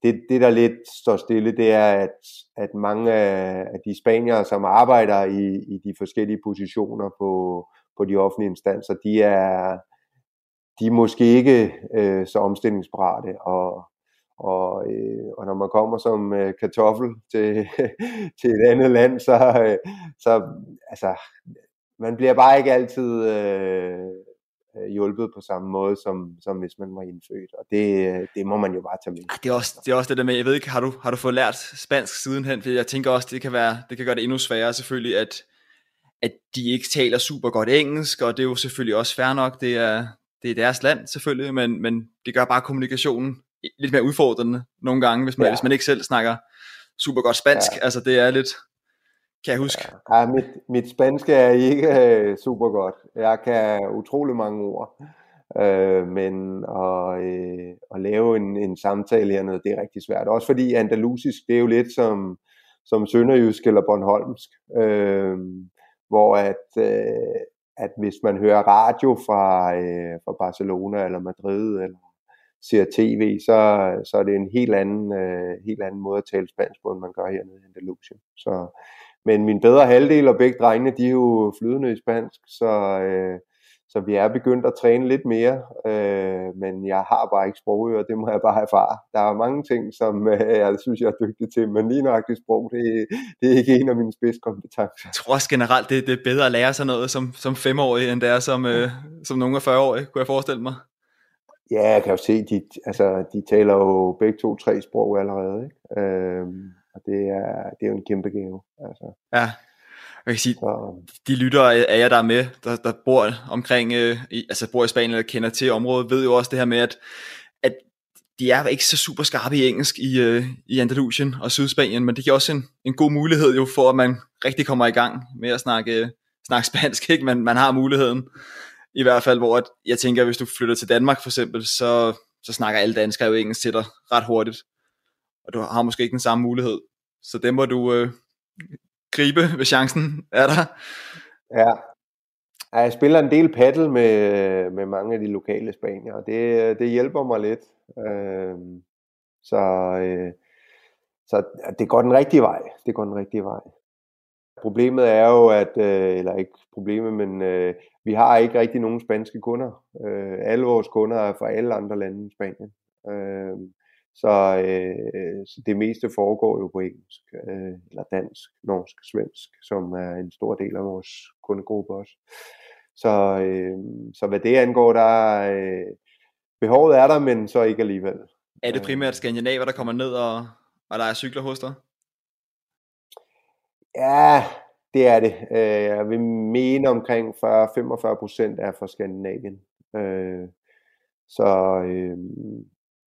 det, det der lidt står stille, det er, at, at mange af de spaniere, som arbejder i, i de forskellige positioner på, på de offentlige instanser, de er, de er måske ikke øh, så omstillingsparate, og, og, øh, og når man kommer som øh, kartoffel til, <laughs> til et andet land, så, øh, så altså, man bliver bare ikke altid øh, øh, hjulpet på samme måde, som, som hvis man var indfødt. Og det, det må man jo bare tage med. Det er, også, det er også det der med, jeg ved ikke, har du, har du fået lært spansk sidenhen? For jeg tænker også, det kan, være, det kan gøre det endnu sværere selvfølgelig, at, at de ikke taler super godt engelsk, og det er jo selvfølgelig også fair nok, det er, det er deres land selvfølgelig, men, men det gør bare kommunikationen lidt mere udfordrende nogle gange, hvis man, ja. hvis man ikke selv snakker super godt spansk. Ja. Altså det er lidt, kan jeg huske. Ja, mit, mit spanske er ikke øh, super godt. Jeg kan utrolig mange ord. Øh, men at, øh, at lave en, en samtale hernede, det er rigtig svært. Også fordi andalusisk, det er jo lidt som, som sønderjysk eller bornholmsk. Øh, hvor at, øh, at hvis man hører radio fra, øh, fra Barcelona eller Madrid, eller ser tv, så, så er det en helt anden, øh, helt anden måde at tale spansk på, end man gør hernede i Andalusien. Så men min bedre halvdel og begge drengene, de er jo flydende i spansk, så, øh, så vi er begyndt at træne lidt mere, øh, men jeg har bare ikke sprogører, det må jeg bare erfare. Der er mange ting, som øh, jeg synes, jeg er dygtig til, men lige nøjagtigt sprog, det, det er ikke en af mine spidskompetencer. Jeg tror også generelt, det, det er bedre at lære sig noget som, som femårig, end det er som, øh, som nogle af 40-årige, kunne jeg forestille mig. Ja, jeg kan jo se, de, altså, de taler jo begge to tre sprog allerede. Ikke? Øh, og det er, det er jo en kæmpe gave. Altså. Ja, jeg kan sige, så. de lytter af jer, der er med, der, der bor omkring, øh, i, altså bor i Spanien eller kender til området, ved jo også det her med, at, at de er ikke så super skarpe i engelsk i, øh, i Andalusien og Sydspanien, men det giver også en, en god mulighed jo for, at man rigtig kommer i gang med at snakke, snakke spansk, ikke? Man, man har muligheden. I hvert fald, hvor at, jeg tænker, hvis du flytter til Danmark for eksempel, så, så snakker alle danskere jo engelsk til dig ret hurtigt og du har måske ikke den samme mulighed. Så det må du øh, gribe, hvis chancen er der. Ja. Jeg spiller en del paddle med, med mange af de lokale spanier, og det, det hjælper mig lidt. Øh, så, øh, så det går den rigtige vej. Det går den rigtige vej. Problemet er jo, at, øh, eller ikke problemet, men øh, vi har ikke rigtig nogen spanske kunder. Øh, alle vores kunder er fra alle andre lande i Spanien. Øh, så, øh, så det meste foregår jo på engelsk, øh, eller dansk, norsk, svensk, som er en stor del af vores kundegruppe også. Så, øh, så hvad det angår, der, øh, behovet er der, men så ikke alligevel. Er det primært skandinaver, der kommer ned og, og der er cykler hos dig? Ja, det er det. Øh, jeg vil mene omkring 40-45 procent er fra Skandinavien. Øh, så øh,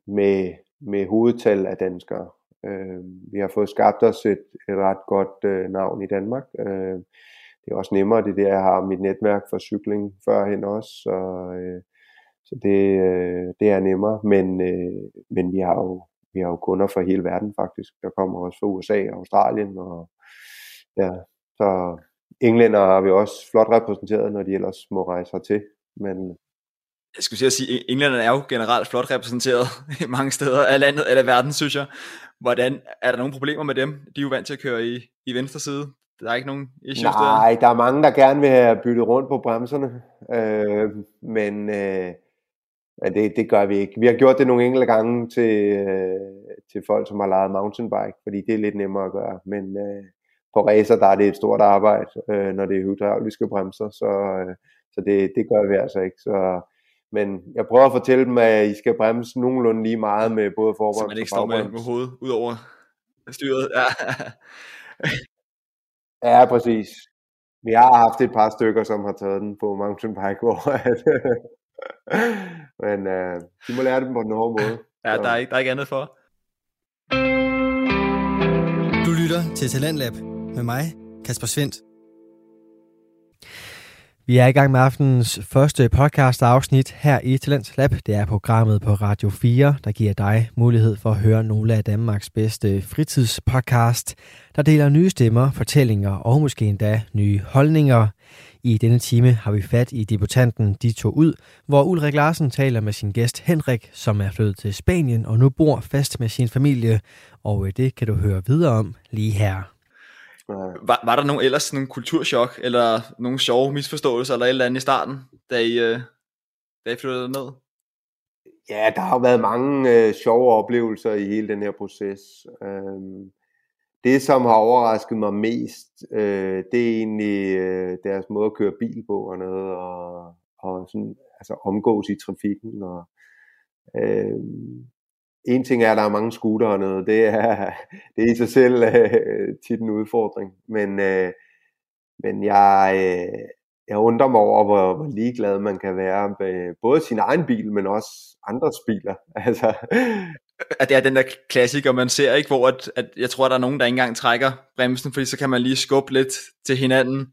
med, med hovedtal af danskere. Øh, vi har fået skabt os et, et ret godt øh, navn i Danmark. Øh, det er også nemmere, det er det, jeg har mit netværk for cykling førhen også. Så, så det, det er nemmere, men, men vi har jo vi har jo kunder fra hele verden faktisk. Der kommer også fra USA og Australien og ja, så englænder har vi også flot repræsenteret, når de ellers må rejse hertil. Men jeg skulle sige, at englænderne er jo generelt flot repræsenteret <laughs> i mange steder af landet eller verden, synes jeg. Hvordan, er der nogle problemer med dem? De er jo vant til at køre i, i venstre side. Der er ikke nogen issues Nej, der? der er mange, der gerne vil have byttet rundt på bremserne. Øh, men øh, men det, det gør vi ikke. Vi har gjort det nogle enkelte gange til, øh, til folk, som har lejet mountainbike, fordi det er lidt nemmere at gøre. Men øh, på racer, der er det et stort arbejde, øh, når det er hydrauliske bremser, så, øh, så det, det gør vi altså ikke. Så, men jeg prøver at fortælle dem, at I skal bremse nogenlunde lige meget med både forbremse og Så man ikke står med, med hovedet ud over styret. Ja. <laughs> ja, præcis. Vi har haft et par stykker, som har taget den på mountainbike, <laughs> hvor <laughs> men øh, de må lære det på den hårde måde. Ja, der er, ikke, der er ikke andet for. Du lytter til Talentlab med mig, Kasper Svendt. Vi er i gang med aftenens første podcast afsnit her i Talents Lab. Det er programmet på Radio 4, der giver dig mulighed for at høre nogle af Danmarks bedste fritidspodcast, der deler nye stemmer, fortællinger og måske endda nye holdninger. I denne time har vi fat i debutanten De to ud, hvor Ulrik Larsen taler med sin gæst Henrik, som er flyttet til Spanien og nu bor fast med sin familie. Og øh, det kan du høre videre om lige her. Var, var der nogen ellers nogle kulturschok, eller nogle sjove misforståelser, eller et eller andet i starten, da I, øh, da I flyttede ned? Ja, der har været mange øh, sjove oplevelser i hele den her proces. Øhm, det, som har overrasket mig mest, øh, det er egentlig øh, deres måde at køre bil på og noget, og, og sådan, altså omgås i trafikken. Og, øh, en ting er, at der er mange scooter og noget, det er, <laughs> det er i sig selv øh, tit en udfordring. Men, øh, men jeg, øh, jeg undrer mig over, hvor, hvor ligeglad man kan være med både sin egen bil, men også andres biler. <laughs> Altså, at det er den der klassiker, man ser, ikke, hvor at, at jeg tror, at der er nogen, der ikke engang trækker bremsen, fordi så kan man lige skubbe lidt til hinanden.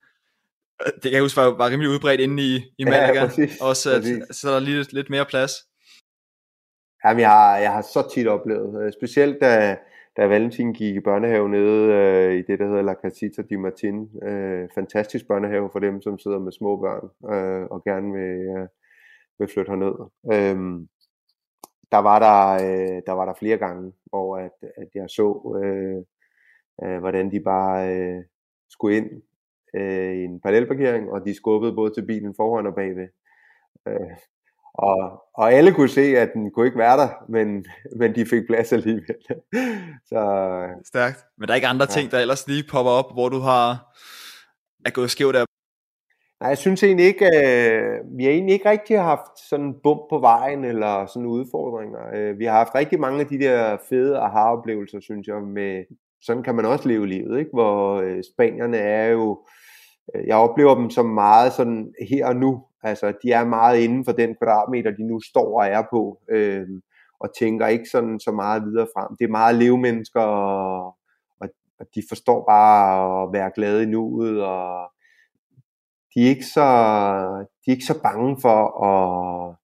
Det kan jeg huske var, var rimelig udbredt inde i, i Malaga, ja, præcis, også, at, præcis. så er der lige lidt mere plads. Jamen, jeg har, jeg har så tit oplevet, øh, specielt da, da Valentin gik i børnehave nede øh, i det, der hedder La Casita di Martin. Øh, fantastisk børnehave for dem, som sidder med små børn øh, og gerne vil, øh, vil flytte herned. Øh, der var der, øh, der var der flere gange, hvor at, at jeg så, øh, øh, hvordan de bare øh, skulle ind øh, i en parallelparkering, og de skubbede både til bilen foran og bagved. Øh, og, og alle kunne se, at den kunne ikke være der, men, men de fik plads alligevel. <laughs> Så, Stærkt. Men der er ikke andre ja. ting, der ellers lige popper op, hvor du har er gået skævt af Nej, jeg synes egentlig ikke, øh, vi har egentlig ikke rigtig haft sådan bump på vejen eller sådan udfordringer. Øh, vi har haft rigtig mange af de der fede aha-oplevelser, synes jeg, med, sådan kan man også leve livet, ikke? hvor øh, spanierne er jo, øh, jeg oplever dem som meget sådan her og nu, altså de er meget inden for den kvadratmeter, de nu står og er på, øh, og tænker ikke sådan så meget videre frem. Det er meget levemennesker, og, og, og de forstår bare at være glade i nuet, og de er ikke så, de er ikke så bange for at,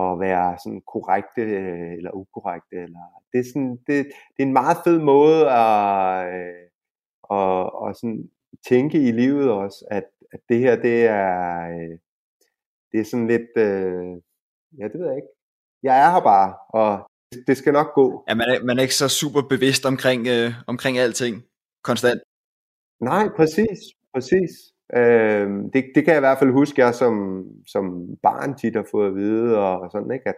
at være sådan korrekte øh, eller ukorrekte. Eller, det, er sådan, det, det er en meget fed måde at, øh, at, at sådan tænke i livet også, at, at det her, det er, øh, det er sådan lidt, øh, ja, det ved jeg ikke. Jeg er her bare, og det skal nok gå. Ja, man er, man er ikke så super bevidst omkring, øh, omkring alting konstant. Nej, præcis, præcis. Øh, det, det kan jeg i hvert fald huske, jeg som, som barn tit har fået at vide, og sådan, ikke? At,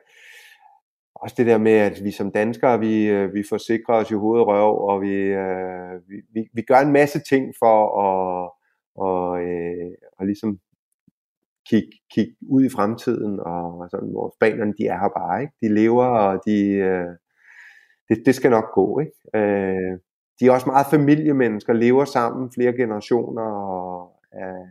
også det der med, at vi som danskere, vi, øh, vi forsikrer os i hoved og røv, og vi, øh, vi, vi, vi gør en masse ting for at, og, øh, og ligesom kigge kig ud i fremtiden, og sådan, hvor spanerne, de er her bare, ikke? De lever, og de, øh, det, det skal nok gå, ikke? Øh, de er også meget familiemennesker, lever sammen flere generationer, og øh,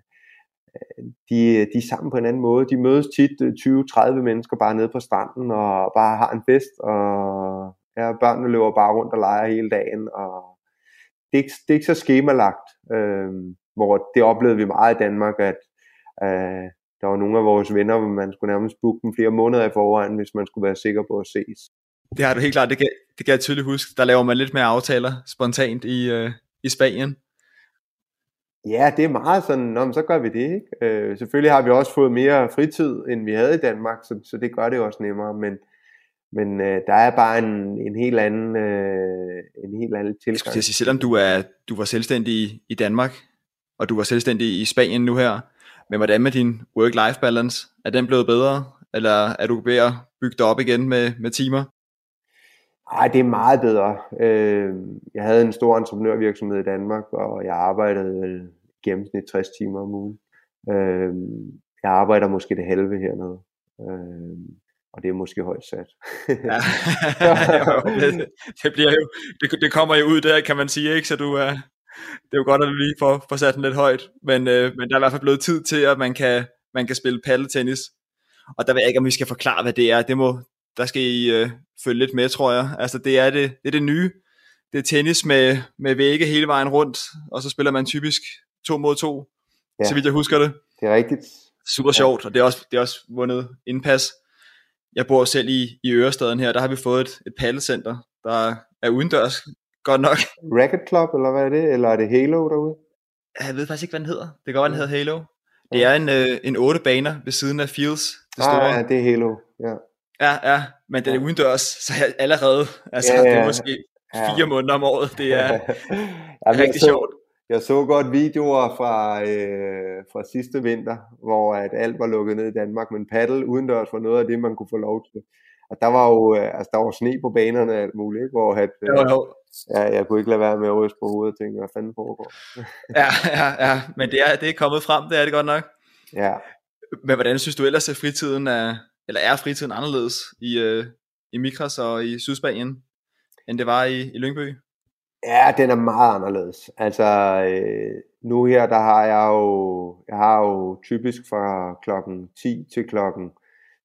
de, de er sammen på en anden måde. De mødes tit øh, 20-30 mennesker bare nede på stranden, og bare har en fest, og ja, børnene løber bare rundt og leger hele dagen, og det er ikke, det er ikke så skemalagt, øh, hvor det oplevede vi meget i Danmark, at øh, der var nogle af vores venner, hvor man skulle nærmest booke dem flere måneder i forvejen, hvis man skulle være sikker på at ses. Det har du helt klart, det kan, det kan jeg tydeligt huske. Der laver man lidt mere aftaler spontant i, øh, i Spanien. Ja, det er meget sådan, Nå, så gør vi det. Ikke? Øh, selvfølgelig har vi også fået mere fritid, end vi havde i Danmark, så, så det gør det også nemmere, men, men øh, der er bare en, en helt anden, øh, en helt anden tilgang. Jeg sige, selvom du, er, du var selvstændig i, i Danmark, og du var selvstændig i Spanien nu her, men hvordan med din work-life balance? Er den blevet bedre, eller er du ved at bygge det op igen med, med timer? Ej, det er meget bedre. Øh, jeg havde en stor entreprenørvirksomhed i Danmark, og jeg arbejdede gennemsnit 60 timer om ugen. Øh, jeg arbejder måske det halve hernede. Øh, og det er måske højt sat. ja, <laughs> <laughs> det, det, bliver jo, det, det kommer jo ud der, kan man sige, ikke? Så du er, det er jo godt, at du lige får, får sat den lidt højt, men, øh, men der er i hvert fald blevet tid til, at man kan, man kan spille paddeltennis. Og der ved jeg ikke, om vi skal forklare, hvad det er. Det må, der skal I øh, følge lidt med, tror jeg. Altså, det er det, det er det nye. Det er tennis med, med vægge hele vejen rundt, og så spiller man typisk to mod to, ja. så vidt jeg husker det. Det er rigtigt. Super ja. sjovt, og det er også, det er også vundet indpas. Jeg bor selv i, i Ørestaden her, der har vi fået et, et paddelcenter, der er udendørs, godt nok. <laughs> Racket Club, eller hvad er det? Eller er det Halo derude? Jeg ved faktisk ikke, hvad den hedder. Det kan godt, den hedder Halo. Det er en, øh, en otte baner ved siden af Fields. Det ah, store. ja, det er Halo. Ja. Ja, ja, men den er udendørs, så allerede, altså ja, ja. det er måske fire ja. måneder om året, det er <laughs> ja, rigtig så, sjovt. Jeg så godt videoer fra, øh, fra sidste vinter, hvor at alt var lukket ned i Danmark, men paddle udendørs var noget af det, man kunne få lov til. Og der var jo øh, altså, der var sne på banerne og alt muligt, ikke? hvor at, øh, jo, jo. Ja, jeg kunne ikke lade være med at ryste på hovedet og tænke, hvad fanden foregår. <laughs> ja, ja, ja, men det er, det er kommet frem, det er det godt nok. Ja. Men hvordan synes du ellers, at fritiden er, eller er fritiden anderledes i, øh, i Mikras og i Sydspanien, end det var i, i Lyngby? Ja, den er meget anderledes. Altså, øh, nu her, der har jeg jo, jeg har jo typisk fra klokken 10 til klokken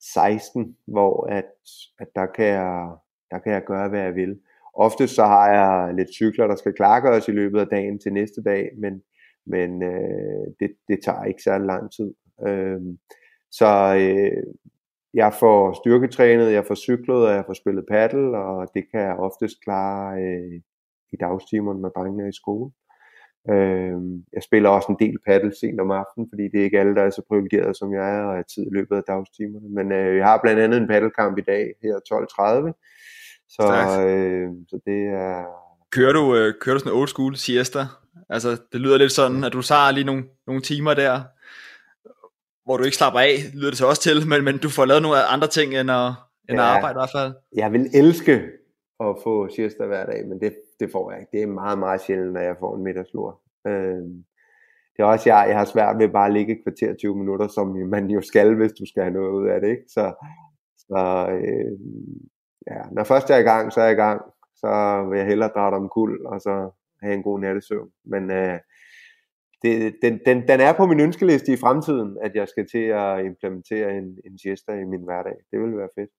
16, hvor at, at der, kan jeg, der kan jeg gøre, hvad jeg vil. Ofte så har jeg lidt cykler, der skal klargøres i løbet af dagen til næste dag, men, men øh, det, det tager ikke særlig lang tid. Øh, så øh, jeg får styrketrænet, jeg får cyklet, og jeg får spillet paddle, og det kan jeg oftest klare øh, i dagstimerne med drengene i skole. Øh, jeg spiller også en del paddle sent om aftenen, fordi det er ikke alle, der er så privilegeret som jeg er, og har tid i løbet af dagstimerne. Men øh, jeg har blandt andet en paddelkamp i dag, her 12.30, så, øh, så det er... Kører du, øh, kører du sådan en old school siesta? Altså, det lyder lidt sådan, at du tager lige nogle, nogle timer der, hvor du ikke slapper af, lyder det så også til, men, men du får lavet nogle andre ting end at, end ja, at arbejde i hvert fald. Jeg vil elske at få siesta hver dag, men det, det får jeg ikke. Det er meget, meget sjældent, når jeg får en middagslur. Øh, det er også, jeg, jeg har svært ved bare at ligge et kvarter 20 minutter, som man jo skal, hvis du skal have noget ud af det. Ikke? Så, så øh, ja, når først jeg er i gang, så er jeg i gang. Så vil jeg hellere drage om kul, og så have en god nattesøvn. Men øh, det, den, den, den er på min ønskeliste i fremtiden, at jeg skal til at implementere en, en siesta i min hverdag. Det vil være fedt.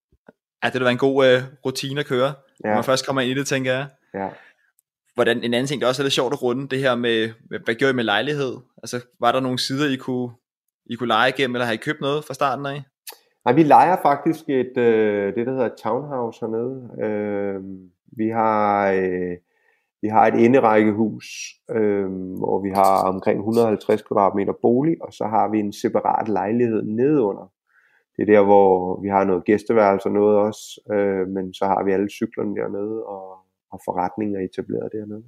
Ja, det vil være en god øh, rutine at køre, ja. når man først kommer ind i det, tænker jeg. Ja. Hvordan, en anden ting, der også er lidt sjovt at runde, det her med, hvad gjorde I med lejlighed? Altså, var der nogle sider, I kunne, I kunne lege igennem, eller har I købt noget fra starten af? Nej, vi leger faktisk et, øh, det, der hedder townhouse hernede. Øh, vi har... Øh, vi har et inderækkehus, øh, hvor vi har omkring 150 kvadratmeter bolig, og så har vi en separat lejlighed nedunder. Det er der, hvor vi har noget gæsteværelse og noget også, øh, men så har vi alle cyklerne dernede og, og forretninger etableret dernede.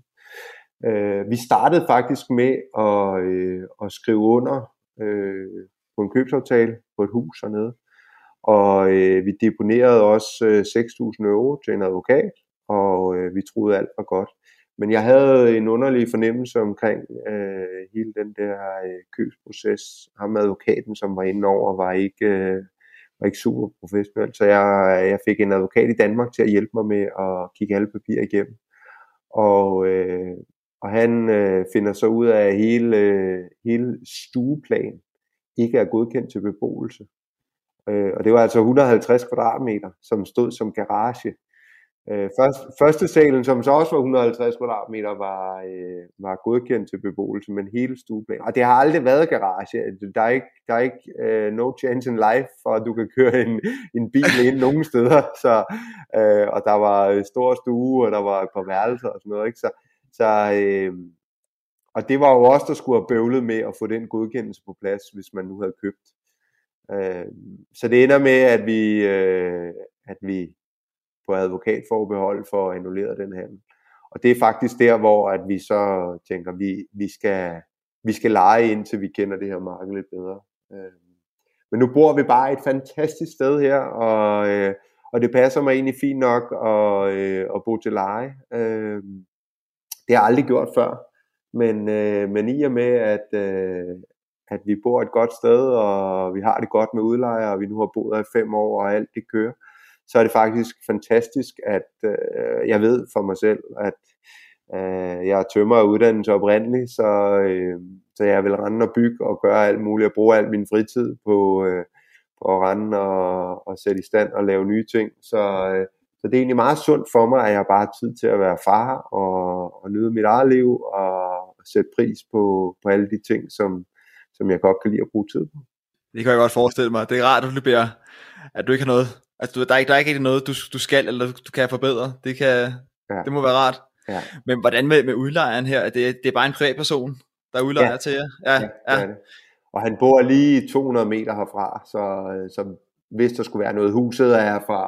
Øh, vi startede faktisk med at, øh, at skrive under øh, på en købsaftale på et hus hernede, og øh, vi deponerede også øh, 6.000 euro til en advokat, og øh, vi troede alt var godt. men jeg havde en underlig fornemmelse omkring øh, hele den der øh, købsproces. Ham advokaten, som var inde over, var ikke, øh, var ikke super professionel, så jeg, jeg fik en advokat i Danmark til at hjælpe mig med at kigge alle papirer igennem. Og, øh, og han øh, finder så ud af, at hele, øh, hele stueplan ikke er godkendt til beboelse. Øh, og det var altså 150 kvadratmeter, som stod som garage. Øh, først, første salen, som så også var 150 kvadratmeter, var, øh, var godkendt til beboelse, men hele stueplan. Og det har aldrig været garage. Der er ikke, der er ikke øh, no chance in life, for at du kan køre en, en bil ind nogen steder. Så, øh, og der var stor stue, og der var et par værelser og sådan noget. Ikke? Så, så, øh, og det var jo også der skulle have bøvlet med at få den godkendelse på plads, hvis man nu havde købt. Øh, så det ender med, at vi, øh, at vi på advokatforbehold for annulleret den handel. Og det er faktisk der, hvor at vi så tænker, vi, vi, skal, vi skal lege ind, til vi kender det her marked lidt bedre. Øh, men nu bor vi bare et fantastisk sted her, og, øh, og det passer mig egentlig fint nok at, øh, at bo til leje. Øh, det har jeg aldrig gjort før, men, øh, men i og med, at, øh, at vi bor et godt sted, og vi har det godt med udlejere, og vi nu har boet her i fem år, og alt det kører, så er det faktisk fantastisk, at øh, jeg ved for mig selv, at øh, jeg er tømmer af uddannelse oprindeligt, så, øh, så jeg vil rende og bygge og gøre alt muligt, og bruge al min fritid på, øh, på at rende og, og sætte i stand og lave nye ting. Så, øh, så det er egentlig meget sundt for mig, at jeg bare har tid til at være far og, og nyde mit eget liv og, og sætte pris på, på alle de ting, som, som jeg godt kan lide at bruge tid på. Det kan jeg godt forestille mig. Det er rart, at du bliver, at du ikke har noget Altså, der er ikke, der er ikke noget, du, du skal, eller du kan forbedre. Det, kan, ja. det må være rart. Ja. Men hvordan med, med udlejeren her? Det, det er bare en privatperson, der udlejer ja. til jer? Ja, ja, ja. Det det. Og han bor lige 200 meter herfra, så, så hvis der skulle være noget, huset er fra,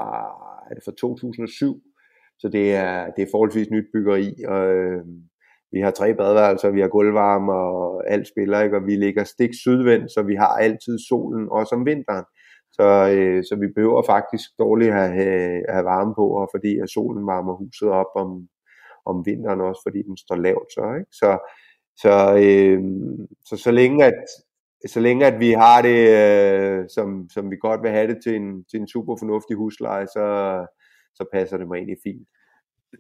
er det fra 2007, så det er, det er forholdsvis nyt byggeri, og øh, vi har tre badeværelser, vi har gulvvarme, og alt spiller, ikke? og vi ligger stik sydvendt, så vi har altid solen, også om vinteren. Så, øh, så vi behøver faktisk dårligt at have, at have varme på, og fordi at solen varmer huset op om, om vinteren også, fordi den står lavt. Så, ikke? så, så, øh, så, så længe at, så længe at vi har det, øh, som, som vi godt vil have det til en, til en super fornuftig husleje, så, så passer det mig egentlig fint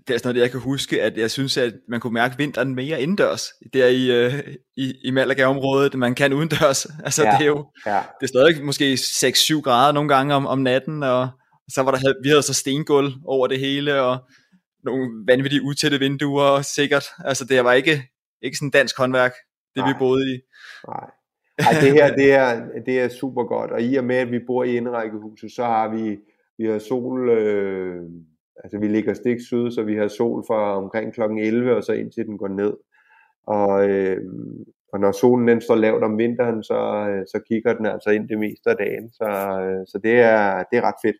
det er sådan noget, jeg kan huske, at jeg synes, at man kunne mærke vinteren mere indendørs, der i, uh, i, i Malaga-området, man kan udendørs. <laughs> Altså, ja, det er jo, ja. det er stadig måske 6-7 grader nogle gange om, om natten, og så var der, vi havde så stengulv over det hele, og nogle vanvittige utætte vinduer, sikkert. Altså, det var ikke, ikke sådan dansk håndværk, det Nej. vi boede i. Nej. Ej, det her, <laughs> det er, det er super godt, og i og med, at vi bor i indrækkehuset, så har vi, vi har sol, øh, altså vi ligger stik syd, så vi har sol fra omkring kl. 11 og så indtil den går ned. Og, øh, og når solen den står lavt om vinteren, så, øh, så kigger den altså ind det meste af dagen. Så, øh, så det, er, det er ret fedt.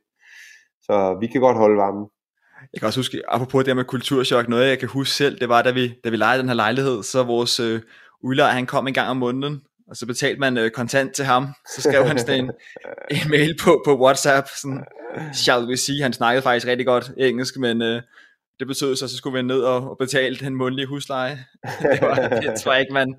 Så vi kan godt holde varmen. Jeg kan også huske, apropos det her med kulturschok, noget jeg kan huske selv, det var, da vi, da vi lejede den her lejlighed, så vores øh, udlejer, han kom en gang om måneden, og så betalte man øh, kontant til ham. Så skrev han sådan en, <laughs> en mail på, på WhatsApp, sådan, shall we see, han snakkede faktisk rigtig godt engelsk, men øh, det betød så, at så skulle vi ned og, og betale den mundlige husleje. <laughs> det, var, det tror jeg ikke, man,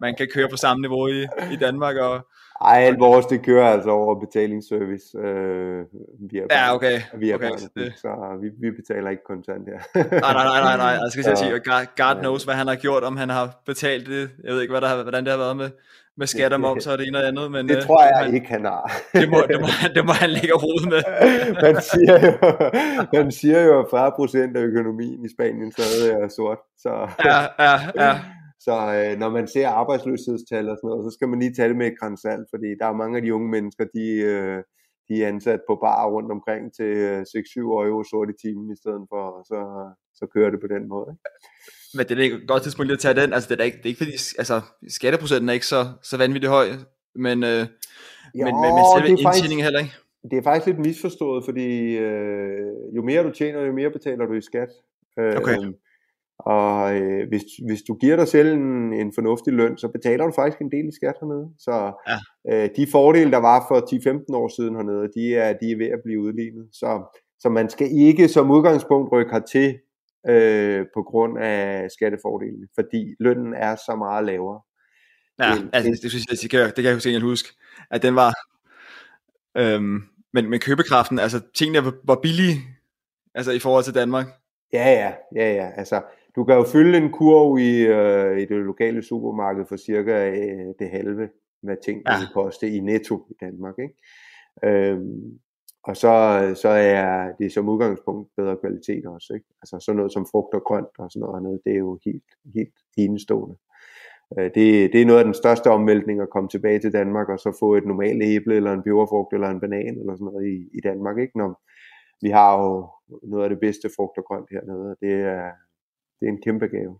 man kan køre på samme niveau i, i Danmark. Og, ej, alt vores det kører altså over betalingsservice øh, via ja, okay. Via okay, det. så vi, vi betaler ikke kontant her. nej, nej, nej, nej, nej. Jeg <laughs> skal sige, God, God knows, hvad han har gjort, om han har betalt det. Jeg ved ikke, hvad der har, hvordan det har været med, med skat og moms og det ene og andet. Men, det øh, tror jeg han, ikke, han har. <laughs> det, må, det, må, det må han lægge hovedet med. <laughs> man, siger jo, man siger jo, at 40% af økonomien i Spanien stadig er sort. Så. Ja, ja, ja. Så øh, når man ser arbejdsløshedstal og sådan noget, så skal man lige det med et kransalt, fordi der er mange af de unge mennesker, de, øh, de er ansat på bar rundt omkring til 6-7 øh, euro sort i timen i stedet for, og så, så kører det på den måde. Ikke? Men det er ikke et godt tidspunkt lige at tage den. Altså, det er, ikke, det er ikke fordi, altså, skatteprocenten er ikke så, så vanvittigt høj, men, øh, jo, men, men, men selve indtjeningen heller ikke. Det er faktisk lidt misforstået, fordi øh, jo mere du tjener, jo mere betaler du i skat. Øh, okay. Og øh, hvis, hvis du giver dig selv en, en fornuftig løn, så betaler du faktisk en del i skat hernede. Så ja. øh, de fordele, der var for 10-15 år siden hernede, de er, de er ved at blive udlignet. Så, så man skal ikke som udgangspunkt rykke hertil øh, på grund af skattefordelene, fordi lønnen er så meget lavere. Ja, det, altså, det, synes jeg, det kan, det kan jeg jo huske, at den var, øhm, men, men købekraften, altså tingene var, var billige, altså i forhold til Danmark. Ja, ja, ja, ja, altså du kan jo fylde en kurv i, øh, i det lokale supermarked for cirka øh, det halve, hvad ting ja. koste i netto i Danmark, ikke? Øhm, og så, så er det som udgangspunkt bedre kvalitet også, ikke? Altså sådan noget som frugt og grønt og sådan noget andet, det er jo helt, helt enestående. Øh, det, det er noget af den største omvæltning at komme tilbage til Danmark og så få et normalt æble eller en peberfrugt eller en banan eller sådan noget i, i Danmark, ikke? Når vi har jo noget af det bedste frugt og grønt hernede, og det er, det er en kæmpe gave.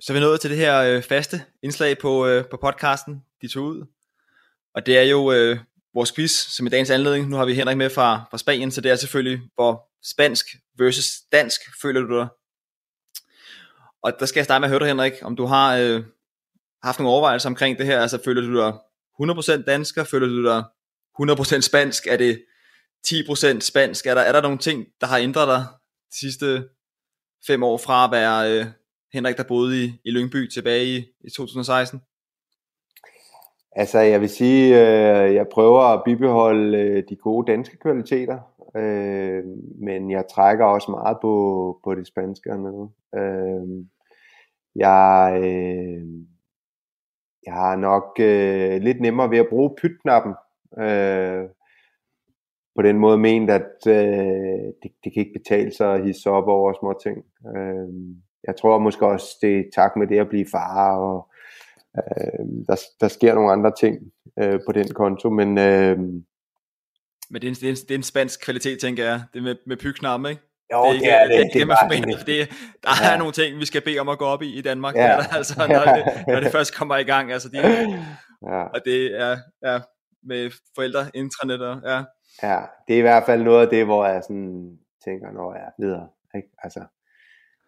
Så er vi nået til det her øh, faste indslag på, øh, på podcasten, de tog ud. Og det er jo øh, vores quiz, som i dagens anledning. Nu har vi Henrik med fra, fra Spanien, så det er selvfølgelig, hvor spansk versus dansk føler du dig. Og der skal jeg starte med at høre dig, Henrik, om du har øh, haft nogle overvejelser omkring det her. Altså føler du dig 100% dansker? Føler du dig 100% spansk? Er det 10% spansk? Er der, er der nogle ting, der har ændret dig de sidste fem år fra at være øh, Henrik, der boede i, i Lyngby tilbage i, i 2016? Altså, jeg vil sige, øh, jeg prøver at bibeholde øh, de gode danske kvaliteter, øh, men jeg trækker også meget på, på det spanske hernede. Øh, jeg, øh, jeg har nok øh, lidt nemmere ved at bruge pytknappen. Øh, på den måde ment, at øh, det, det kan ikke betale sig at hisse op over små ting. Øh, jeg tror måske også, det er tak med det at blive far, og øh, der, der sker nogle andre ting øh, på den konto, men... Øh, men det er, en, det, er en, det er en spansk kvalitet, tænker jeg, det med, med pyknappen, ikke? Jo, det er, det, er det. Det, det, det, det, det, der ja. er nogle ting, vi skal bede om at gå op i i Danmark, ja. der, altså, når, det, når det <laughs> først kommer i gang. Altså, de, ja. Og det er ja, med forældre, intranet og ja. Ja, det er i hvert fald noget af det, hvor jeg sådan tænker, når jeg er videre. Ikke? Altså,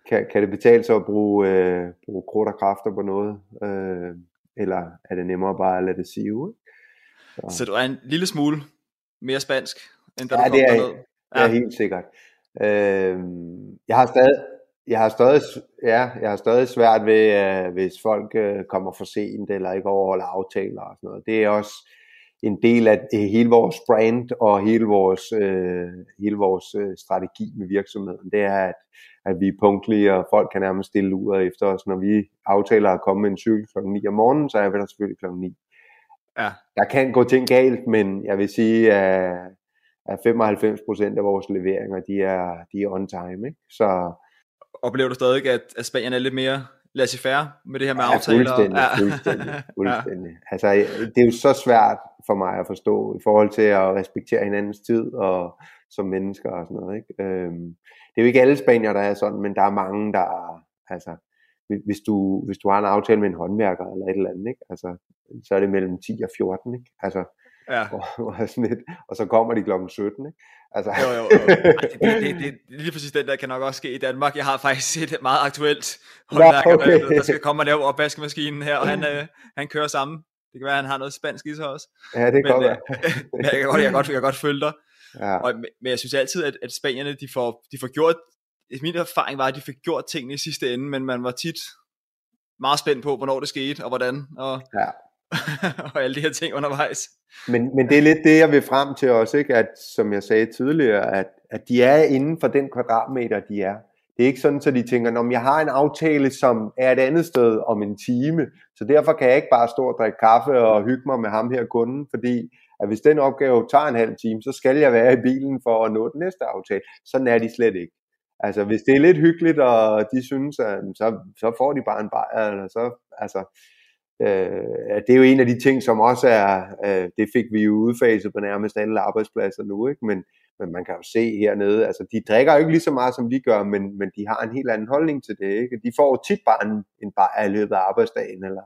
kan, kan det betale sig at bruge, øh, bruge krudt og kræfter på noget? Øh, eller er det nemmere bare at lade det sive? Så. så du er en lille smule mere spansk, end da ja, du kom det er, derned? Ja, det er helt sikkert. Øh, jeg har stadig, jeg har stadig, ja, jeg har stadig svært ved, uh, hvis folk uh, kommer for sent, eller ikke overholder aftaler og sådan noget. Det er også en del af hele vores brand og hele vores, uh, hele vores uh, strategi med virksomheden. Det er, at at vi er punktlige, og folk kan nærmest stille ud efter os. Når vi aftaler at komme med en cykel kl. 9 om morgenen, så er vi der selvfølgelig kl. 9. Ja. Der kan gå ting galt, men jeg vil sige, at, at 95% af vores leveringer, de er, de er on time. Ikke? Så, Oplever du stadig, at, at Spanien er lidt mere laissez-faire med det her med ja, aftaler? Fuldstændig, ja, fuldstændig. <laughs> fuldstændig. ja. Altså, det er jo så svært for mig at forstå i forhold til at respektere hinandens tid og som mennesker og sådan noget. Ikke? Øhm, det er jo ikke alle spanier, der er sådan, men der er mange, der er, altså, hvis du, hvis du har en aftale med en håndværker eller et eller andet, ikke? Altså, så er det mellem 10 og 14, ikke? Altså, ja. <laughs> og, og, sådan lidt, og så kommer de klokken 17, ikke? Altså. Jo, jo, jo. <laughs> Ej, det, det, det, det, lige præcis den der kan nok også ske i Danmark. Jeg har faktisk et meget aktuelt håndværker, okay. der skal komme og lave opvaskemaskinen her, og han, øh, han kører sammen. Det kan være, at han har noget spansk i sig også. Ja, det kan men, være. Øh, <laughs> jeg, kan godt, jeg, kan godt, jeg kan godt følge dig. Ja. Og, men jeg synes altid, at, at spanierne, de får, de får gjort, min erfaring var, at de fik gjort tingene i sidste ende, men man var tit meget spændt på, hvornår det skete, og hvordan, og, ja. <laughs> og alle de her ting undervejs. Men, men det er lidt det, jeg vil frem til også, ikke? at som jeg sagde tidligere, at, at de er inden for den kvadratmeter, de er. Det er ikke sådan, at de tænker, om jeg har en aftale, som er et andet sted om en time, så derfor kan jeg ikke bare stå og drikke kaffe og hygge mig med ham her kunden, fordi at hvis den opgave tager en halv time, så skal jeg være i bilen for at nå den næste aftale. Sådan er de slet ikke. Altså, hvis det er lidt hyggeligt, og de synes, at så, så får de bare en bajer, eller så, altså, øh, det er jo en af de ting, som også er, øh, det fik vi jo udfaset på nærmest alle arbejdspladser nu, ikke? Men, men man kan jo se hernede, altså de drikker jo ikke lige så meget, som vi gør, men, men de har en helt anden holdning til det, ikke? De får tit bare en, en bajer i løbet af arbejdsdagen, eller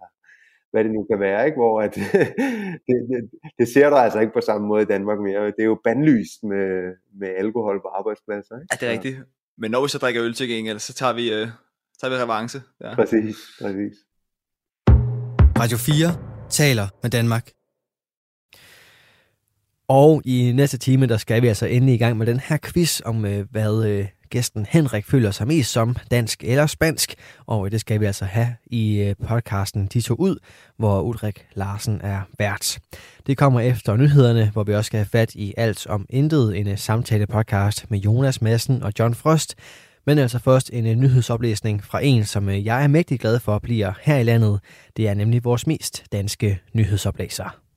hvad det nu kan være, ikke? hvor at, <laughs> det, det, det ser du altså ikke på samme måde i Danmark mere. Det er jo bandlyst med, med alkohol på arbejdspladser. Ikke? Ja, det er rigtigt. Men når vi så drikker øl til gengæld, så tager vi, øh, tager vi revanche. Ja. Præcis, præcis. Radio 4 taler med Danmark. Og i næste time, der skal vi altså endelig i gang med den her quiz om, øh, hvad øh, gæsten Henrik føler sig mest som, dansk eller spansk. Og øh, det skal vi altså have i podcasten De to ud, hvor Ulrik Larsen er vært. Det kommer efter nyhederne, hvor vi også skal have fat i alt om intet, en samtale podcast med Jonas Madsen og John Frost. Men altså først en nyhedsoplæsning fra en, som jeg er mægtig glad for bliver her i landet. Det er nemlig vores mest danske nyhedsoplæser.